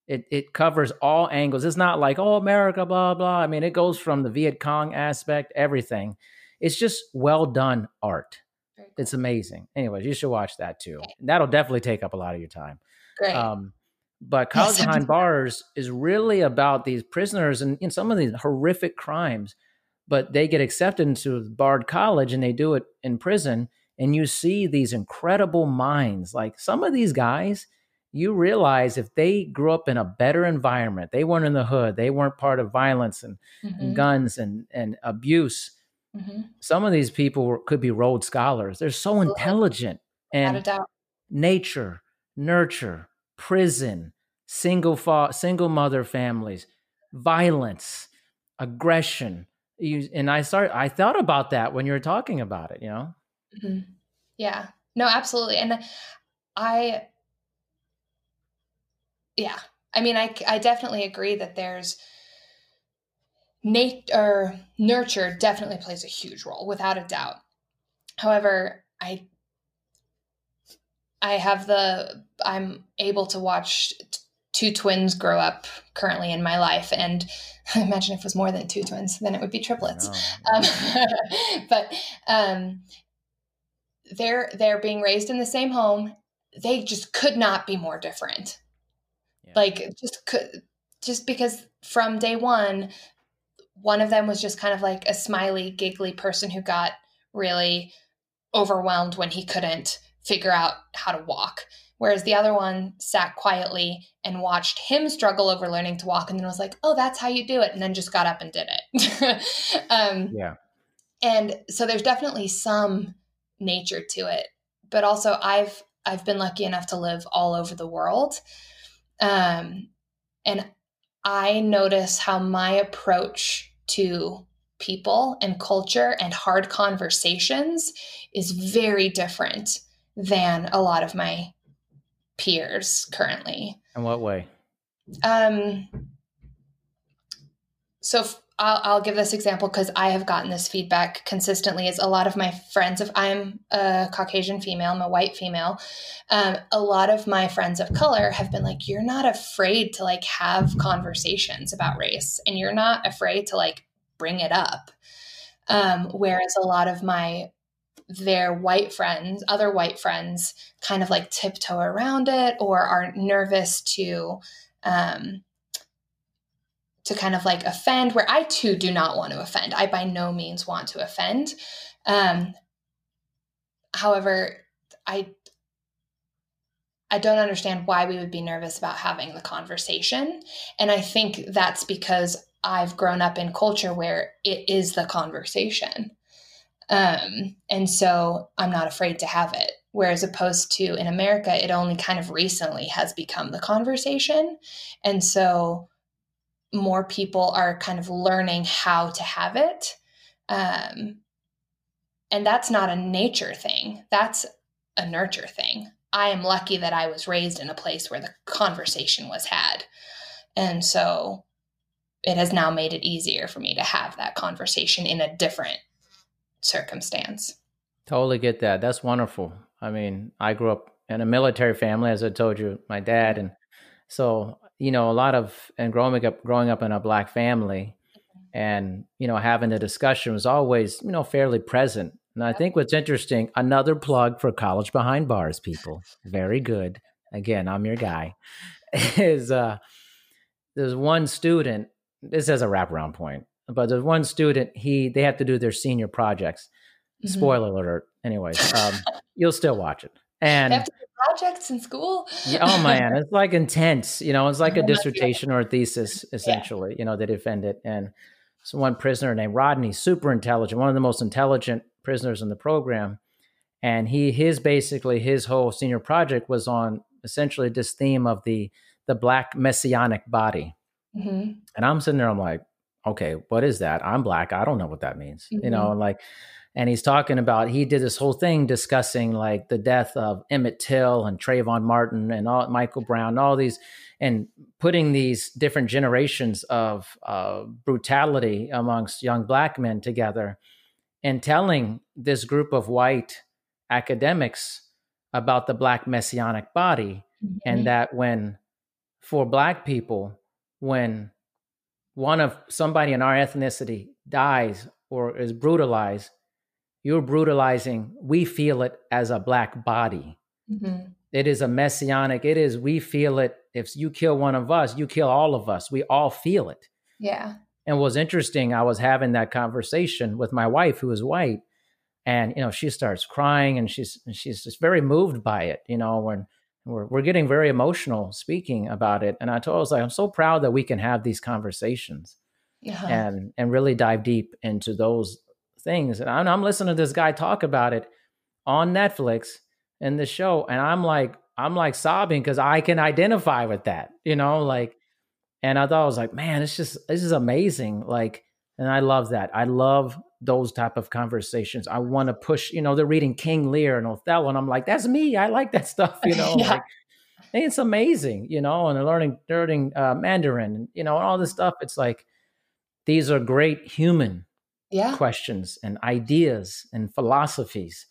Speaker 2: It it covers all angles. It's not like, oh, America, blah, blah. I mean, it goes from the Viet Cong aspect, everything. It's just well done art. It's amazing. Anyways, you should watch that too. Okay. That'll definitely take up a lot of your time.
Speaker 3: Great. Um,
Speaker 2: but College yes, Behind Bars is really about these prisoners and, and some of these horrific crimes, but they get accepted into Bard College and they do it in prison. And you see these incredible minds. Like some of these guys, you realize if they grew up in a better environment, they weren't in the hood, they weren't part of violence and, mm-hmm. and guns and, and abuse Mm-hmm. Some of these people could be Rhodes scholars. They're so intelligent and nature, nurture, prison, single fa- single mother families, violence, aggression. You, and I start. I thought about that when you were talking about it. You know.
Speaker 3: Mm-hmm. Yeah. No. Absolutely. And I. Yeah. I mean, I I definitely agree that there's nat- or nurture definitely plays a huge role without a doubt. However i i have the i'm able to watch t- two twins grow up currently in my life and I *laughs* imagine if it was more than two twins then it would be triplets. *laughs* Um, but um, they're they're being raised in the same home. They just could not be more different. Yeah. like just could just because from day one one of them was just kind of like a smiley, giggly person who got really overwhelmed when he couldn't figure out how to walk. Whereas the other one sat quietly and watched him struggle over learning to walk and then was like, oh, that's how you do it. And then just got up and did it. *laughs*
Speaker 2: um, yeah.
Speaker 3: and so there's definitely some nature to it but also i've i've been lucky enough to live all over the world um, and i notice how my approach to people and culture and hard conversations is very different than a lot of my peers currently.
Speaker 2: In what way?
Speaker 3: Um, so f- I'll, I'll give this example because I have gotten this feedback consistently. Is a lot of my friends if I'm a Caucasian female, I'm a white female. Um, a lot of my friends of color have been like, "You're not afraid to like have conversations about race, and you're not afraid to like bring it up." Um, whereas a lot of my their white friends, other white friends, kind of like tiptoe around it or are nervous to um, to kind of like offend. Where I too do not want to offend. I by no means want to offend. Um, however, I I don't understand why we would be nervous about having the conversation, and I think that's because I've grown up in culture where it is the conversation. Um, and so I'm not afraid to have it. Whereas opposed to in America, it only kind of recently has become the conversation. And so more people are kind of learning how to have it. Um, and that's not a nature thing, that's a nurture thing. I am lucky that I was raised in a place where the conversation was had. And so it has now made it easier for me to have that conversation in a different circumstance.
Speaker 2: Totally get that. That's wonderful. I mean, I grew up in a military family, as I told you, my dad, and so you know, a lot of and growing up growing up in a black family, and you know, having a discussion was always you know fairly present. And I think what's interesting, another plug for College Behind Bars, people, very good. Again, I'm your guy. *laughs* Is uh, there's one student. This is a wraparound point but there's one student he they have to do their senior projects mm-hmm. spoiler alert anyways um, you'll still watch it and
Speaker 3: projects in school
Speaker 2: yeah, oh man it's like intense you know it's like a *laughs* dissertation or a thesis essentially yeah. you know they defend it and so one prisoner named rodney super intelligent one of the most intelligent prisoners in the program and he his basically his whole senior project was on essentially this theme of the the black messianic body mm-hmm. and i'm sitting there i'm like okay, what is that? I'm black. I don't know what that means. Mm-hmm. You know, mm-hmm. like, and he's talking about he did this whole thing discussing like the death of Emmett Till and Trayvon Martin and all Michael Brown, and all these, and putting these different generations of uh, brutality amongst young black men together, and telling this group of white academics about the black messianic body, mm-hmm. and that when for black people, when one of somebody in our ethnicity dies or is brutalized, you're brutalizing, we feel it as a black body. Mm-hmm. It is a messianic, it is, we feel it. If you kill one of us, you kill all of us. We all feel it.
Speaker 3: Yeah.
Speaker 2: And was interesting, I was having that conversation with my wife, who is white, and you know, she starts crying and she's she's just very moved by it, you know, when we're, we're getting very emotional speaking about it. And I told her, I was like, I'm so proud that we can have these conversations uh-huh. and and really dive deep into those things. And I'm, I'm listening to this guy talk about it on Netflix in the show, and I'm like, I'm like sobbing because I can identify with that, you know, like, and I thought I was like, man, it's just this is amazing, like, and I love that. I love those type of conversations. I want to push, you know, they're reading King Lear and Othello, and I'm like, that's me. I like that stuff, you *laughs* know. yeah. like, it's amazing, you know, and they're learning learning uh, Mandarin, you know, and all this stuff. It's like these are great human
Speaker 3: yeah.
Speaker 2: questions and ideas and philosophies.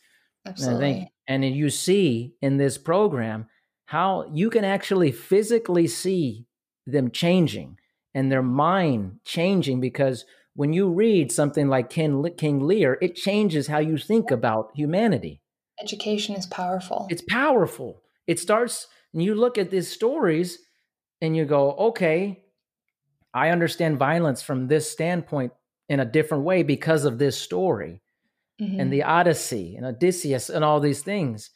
Speaker 3: Absolutely. And, think,
Speaker 2: and you see in this program how you can actually physically see them changing and their mind changing because when you read something like King, King Lear, it changes how you think about humanity.
Speaker 3: Education is powerful.
Speaker 2: It's powerful. It starts, and you look at these stories and you go, okay, I understand violence from this standpoint in a different way because of this story mm-hmm. and the Odyssey and Odysseus and all these things.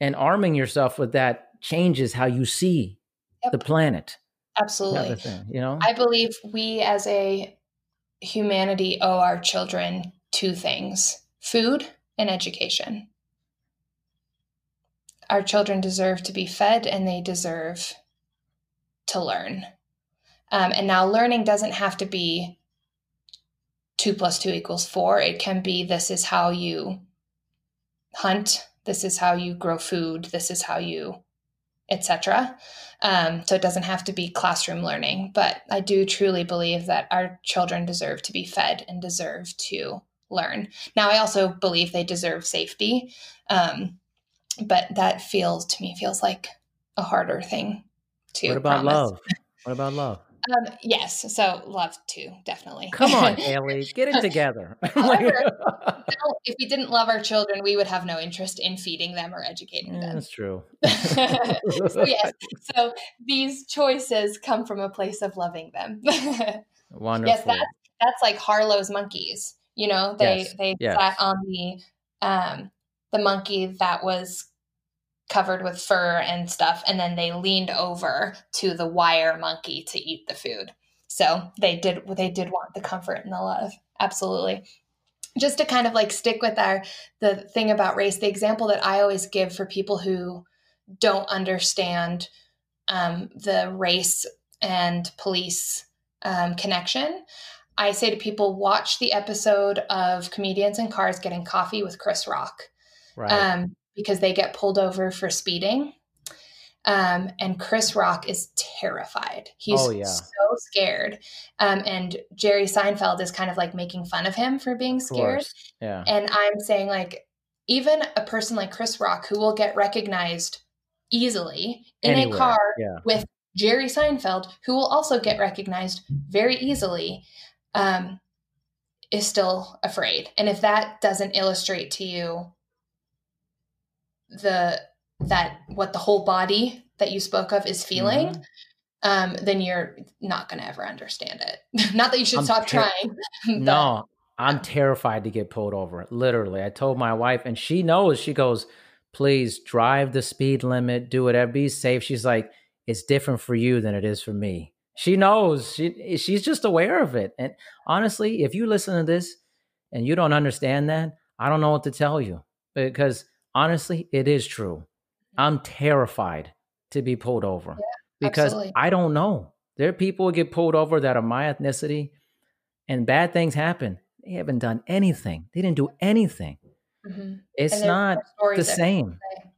Speaker 2: And arming yourself with that changes how you see yep. the planet.
Speaker 3: Absolutely.
Speaker 2: Thing, you know,
Speaker 3: I believe we as a humanity owe our children two things food and education. Our children deserve to be fed and they deserve to learn. Um, and now, learning doesn't have to be two plus two equals four. It can be this is how you hunt, this is how you grow food, this is how you, etc. Um, so it doesn't have to be classroom learning, but I do truly believe that our children deserve to be fed and deserve to learn. Now, I also believe they deserve safety, um, but that feels to me feels like a harder thing to.
Speaker 2: What about
Speaker 3: promise.
Speaker 2: love? What about love?
Speaker 3: Um, yes, so love to definitely.
Speaker 2: Come on, *laughs* Hayley, get it together. *laughs*
Speaker 3: However, *laughs* if we didn't love our children, we would have no interest in feeding them or educating
Speaker 2: Yeah,
Speaker 3: them.
Speaker 2: that's true.
Speaker 3: so yes, so these choices come from a place of loving them.
Speaker 2: Wonderful.
Speaker 3: yes, that's that's like Harlow's monkeys. You know, they
Speaker 2: Yes,
Speaker 3: they
Speaker 2: yes.
Speaker 3: sat on the um the monkey that was covered with fur and stuff, and then they leaned over to the wire monkey to eat the food. So they did they did want the comfort and the love. Absolutely. Just to kind of like stick with our the thing about race, the example that I always give for people who don't understand um, the race and police um, connection, I say to people, watch the episode of Comedians in Cars Getting Coffee with Chris Rock
Speaker 2: right.
Speaker 3: um, because they get pulled over for speeding. Um, and Chris Rock is terrified. He's
Speaker 2: Oh, yeah.
Speaker 3: so scared. Um, and Jerry Seinfeld is kind of like making fun of him for being scared.
Speaker 2: Yeah.
Speaker 3: And I'm saying, like, even a person like Chris Rock who will get recognized easily in
Speaker 2: Anywhere.
Speaker 3: a car
Speaker 2: Yeah.
Speaker 3: with Jerry Seinfeld, who will also get recognized very easily, um, is still afraid. And if that doesn't illustrate to you the that what the whole body that you spoke of is feeling,
Speaker 2: Mhm.
Speaker 3: um, then you're not going to ever understand it. *laughs* not that you should
Speaker 2: I'm
Speaker 3: stop
Speaker 2: ter-
Speaker 3: trying. *laughs* but-
Speaker 2: No, I'm terrified to get pulled over. Literally, I told my wife, and she knows. She goes, "Please drive the speed limit, do whatever, be safe." She's like, "It's different for you than it is for me." She knows. She she's just aware of it. And honestly, if you listen to this and you don't understand that, I don't know what to tell you because honestly, it is true. I'm terrified to be pulled over because
Speaker 3: absolutely.
Speaker 2: I don't know. There are people who get pulled over that are my ethnicity, and bad things happen. They haven't done anything. They didn't do anything.
Speaker 3: Mhm.
Speaker 2: It's not the same.
Speaker 3: say.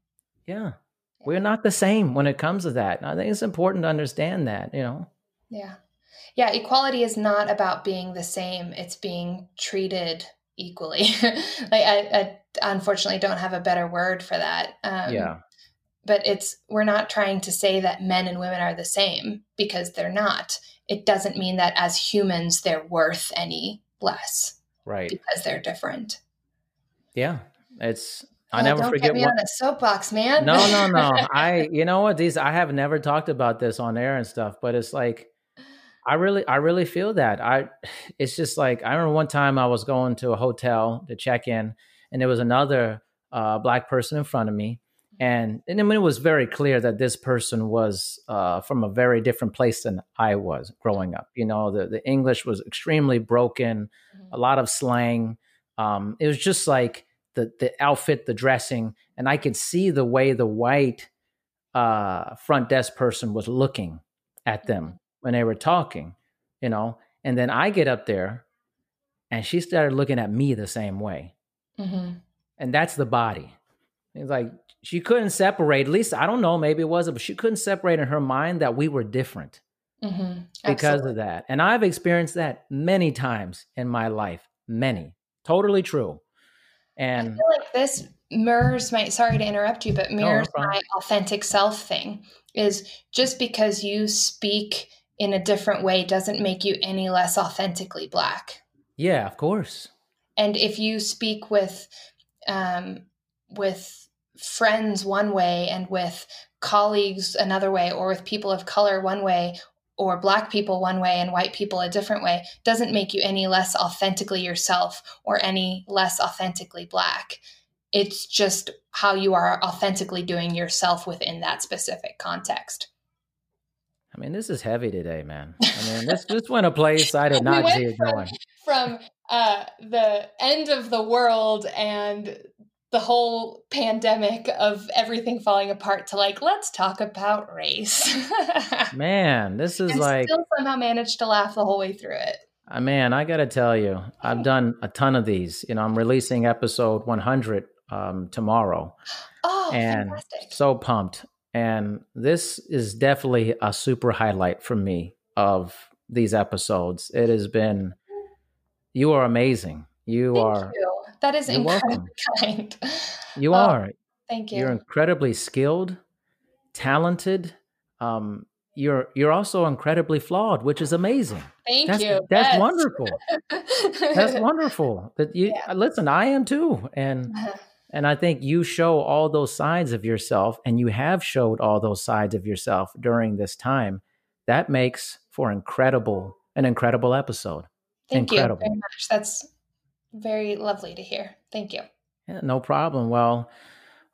Speaker 2: Yeah. We're not the same when it comes to that. And I think it's important to understand that, you know.
Speaker 3: Yeah. Yeah. Equality is not about being the same, it's being treated equally. *laughs* like, I, I unfortunately don't have a better word for that. Um,
Speaker 2: yeah.
Speaker 3: But it's, we're not trying to say that men and women are the same because they're not. It doesn't mean that as humans they're worth any less
Speaker 2: Right.
Speaker 3: because they're different.
Speaker 2: Yeah. It's I
Speaker 3: Oh,
Speaker 2: never
Speaker 3: don't
Speaker 2: forget
Speaker 3: get me on a soapbox, man.
Speaker 2: No, no, no. *laughs* I you know what these I have never talked about this on air and stuff, but it's like I really I really feel that. I *sighs* it's just like I remember one time I was going to a hotel to check in and there was another uh, black person in front of me and and then it was very clear that this person was uh, from a very different place than I was growing up. You know, the the English was extremely broken, a lot of slang. Um, it was just like the the outfit, the dressing, and I could see the way the white uh, front desk person was looking at them when they were talking. You know, and then I get up there, and she started looking at me the same way
Speaker 3: hmm
Speaker 2: and that's the body. It's like she couldn't separate. At least I don't know. Maybe it was, but she couldn't separate in her mind that we were different
Speaker 3: hmm
Speaker 2: because of that. And I've experienced that many times in my life. Many, totally true.
Speaker 3: I
Speaker 2: And
Speaker 3: feel like this mirrors my sorry to interrupt you, but
Speaker 2: no
Speaker 3: mirrors
Speaker 2: problem.
Speaker 3: my authentic self thing. Is just because you speak in a different way doesn't make you any less authentically black.
Speaker 2: yeah, of course.
Speaker 3: And if you speak with um, with friends one way and with colleagues another way, or with people of color one way, or black people one way and white people a different way, doesn't make you any less authentically yourself or any less authentically black. It's just how you are authentically doing yourself within that specific context.
Speaker 2: I mean, this is heavy today, man. I mean, this this went a place I did *laughs* not
Speaker 3: went
Speaker 2: see it
Speaker 3: from-
Speaker 2: going.
Speaker 3: From uh, the end of the world and the whole pandemic of everything falling apart to like let's talk about race. *laughs*
Speaker 2: man, this is
Speaker 3: and
Speaker 2: like
Speaker 3: still somehow managed to laugh the whole way through it.
Speaker 2: Uh, man, I got to tell you, I've done a ton of these. You know, I'm releasing episode 100 um, tomorrow.
Speaker 3: Oh,
Speaker 2: and
Speaker 3: fantastic.
Speaker 2: so pumped. And this is definitely a super highlight for me of these episodes. It has been, you are amazing. You
Speaker 3: Thank
Speaker 2: are,
Speaker 3: you. That is incredibly
Speaker 2: welcome. *laughs*
Speaker 3: kind.
Speaker 2: you
Speaker 3: Oh,
Speaker 2: are,
Speaker 3: Thank you.
Speaker 2: you're incredibly skilled, talented. Um, you're you're also incredibly flawed, which is amazing.
Speaker 3: Thank
Speaker 2: That's
Speaker 3: you.
Speaker 2: that's
Speaker 3: Yes.
Speaker 2: wonderful. That's *laughs* wonderful. That you
Speaker 3: Yeah.
Speaker 2: listen. I am too, and *laughs* and I think you show all those sides of yourself, and you have showed all those sides of yourself during this time. That makes for incredible an incredible episode.
Speaker 3: Thank you very much. That's very lovely to hear. Thank you.
Speaker 2: Yeah, no problem. Well,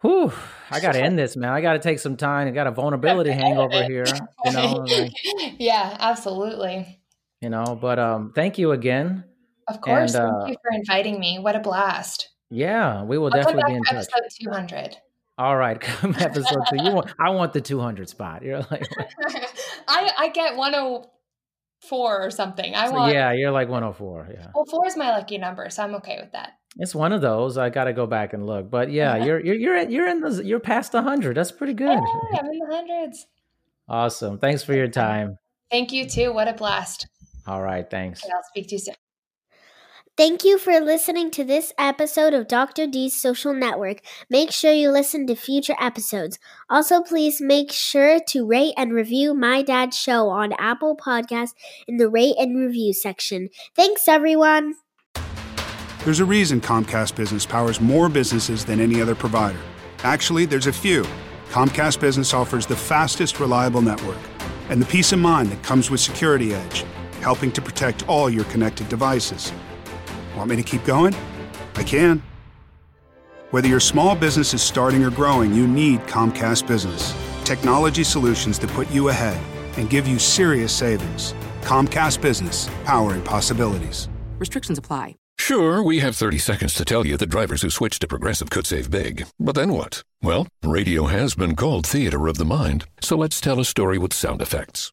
Speaker 2: whew, I got to end this, man. I got to take some time. I got a vulnerability hangover *laughs* here, you know. like,
Speaker 3: yeah, absolutely.
Speaker 2: you know, but um, thank you again.
Speaker 3: Of course.
Speaker 2: And, uh,
Speaker 3: Thank you for inviting me. What a blast.
Speaker 2: Yeah, we will
Speaker 3: I'll
Speaker 2: definitely be in touch.
Speaker 3: episode 200.
Speaker 2: All right, *laughs* come episode two. You want? I want the two hundred spot. You're like, *laughs*
Speaker 3: I, I get 104 or something. I
Speaker 2: so
Speaker 3: want.
Speaker 2: yeah, you're like 104. Yeah,
Speaker 3: Well, four is my lucky number, so I'm okay with that.
Speaker 2: it's one of those. I got to go back and look, but yeah, *laughs* you're you're you're at, you're in the you're past hundred. That's pretty good.
Speaker 3: Hey, *laughs* I'm in the hundreds.
Speaker 2: Awesome. Thanks for your time.
Speaker 3: Thank you too. What a blast.
Speaker 2: All right, thanks.
Speaker 3: Okay, I'll speak to you soon.
Speaker 5: Thank you for listening to this episode of Dr. D's Social Network. Make sure you listen to future episodes. Also, please make sure to rate and review My Dad's Show on Apple Podcasts in the rate and review section. Thanks, everyone.
Speaker 6: There's a reason Comcast Business powers more businesses than any other provider. Actually, there's a few. Comcast Business offers the fastest, reliable network and the peace of mind that comes with Security Edge, helping to protect all your connected devices. Want me to keep going? I can. Whether your small business is starting or growing, you need Comcast Business. Technology solutions that put you ahead and give you serious savings. Comcast Business, powering possibilities.
Speaker 7: Restrictions apply.
Speaker 1: Sure, we have 30 seconds to tell you that drivers who switch to Progressive could save big. But then what? Well, radio has been called theater of the mind, so let's tell a story with sound effects.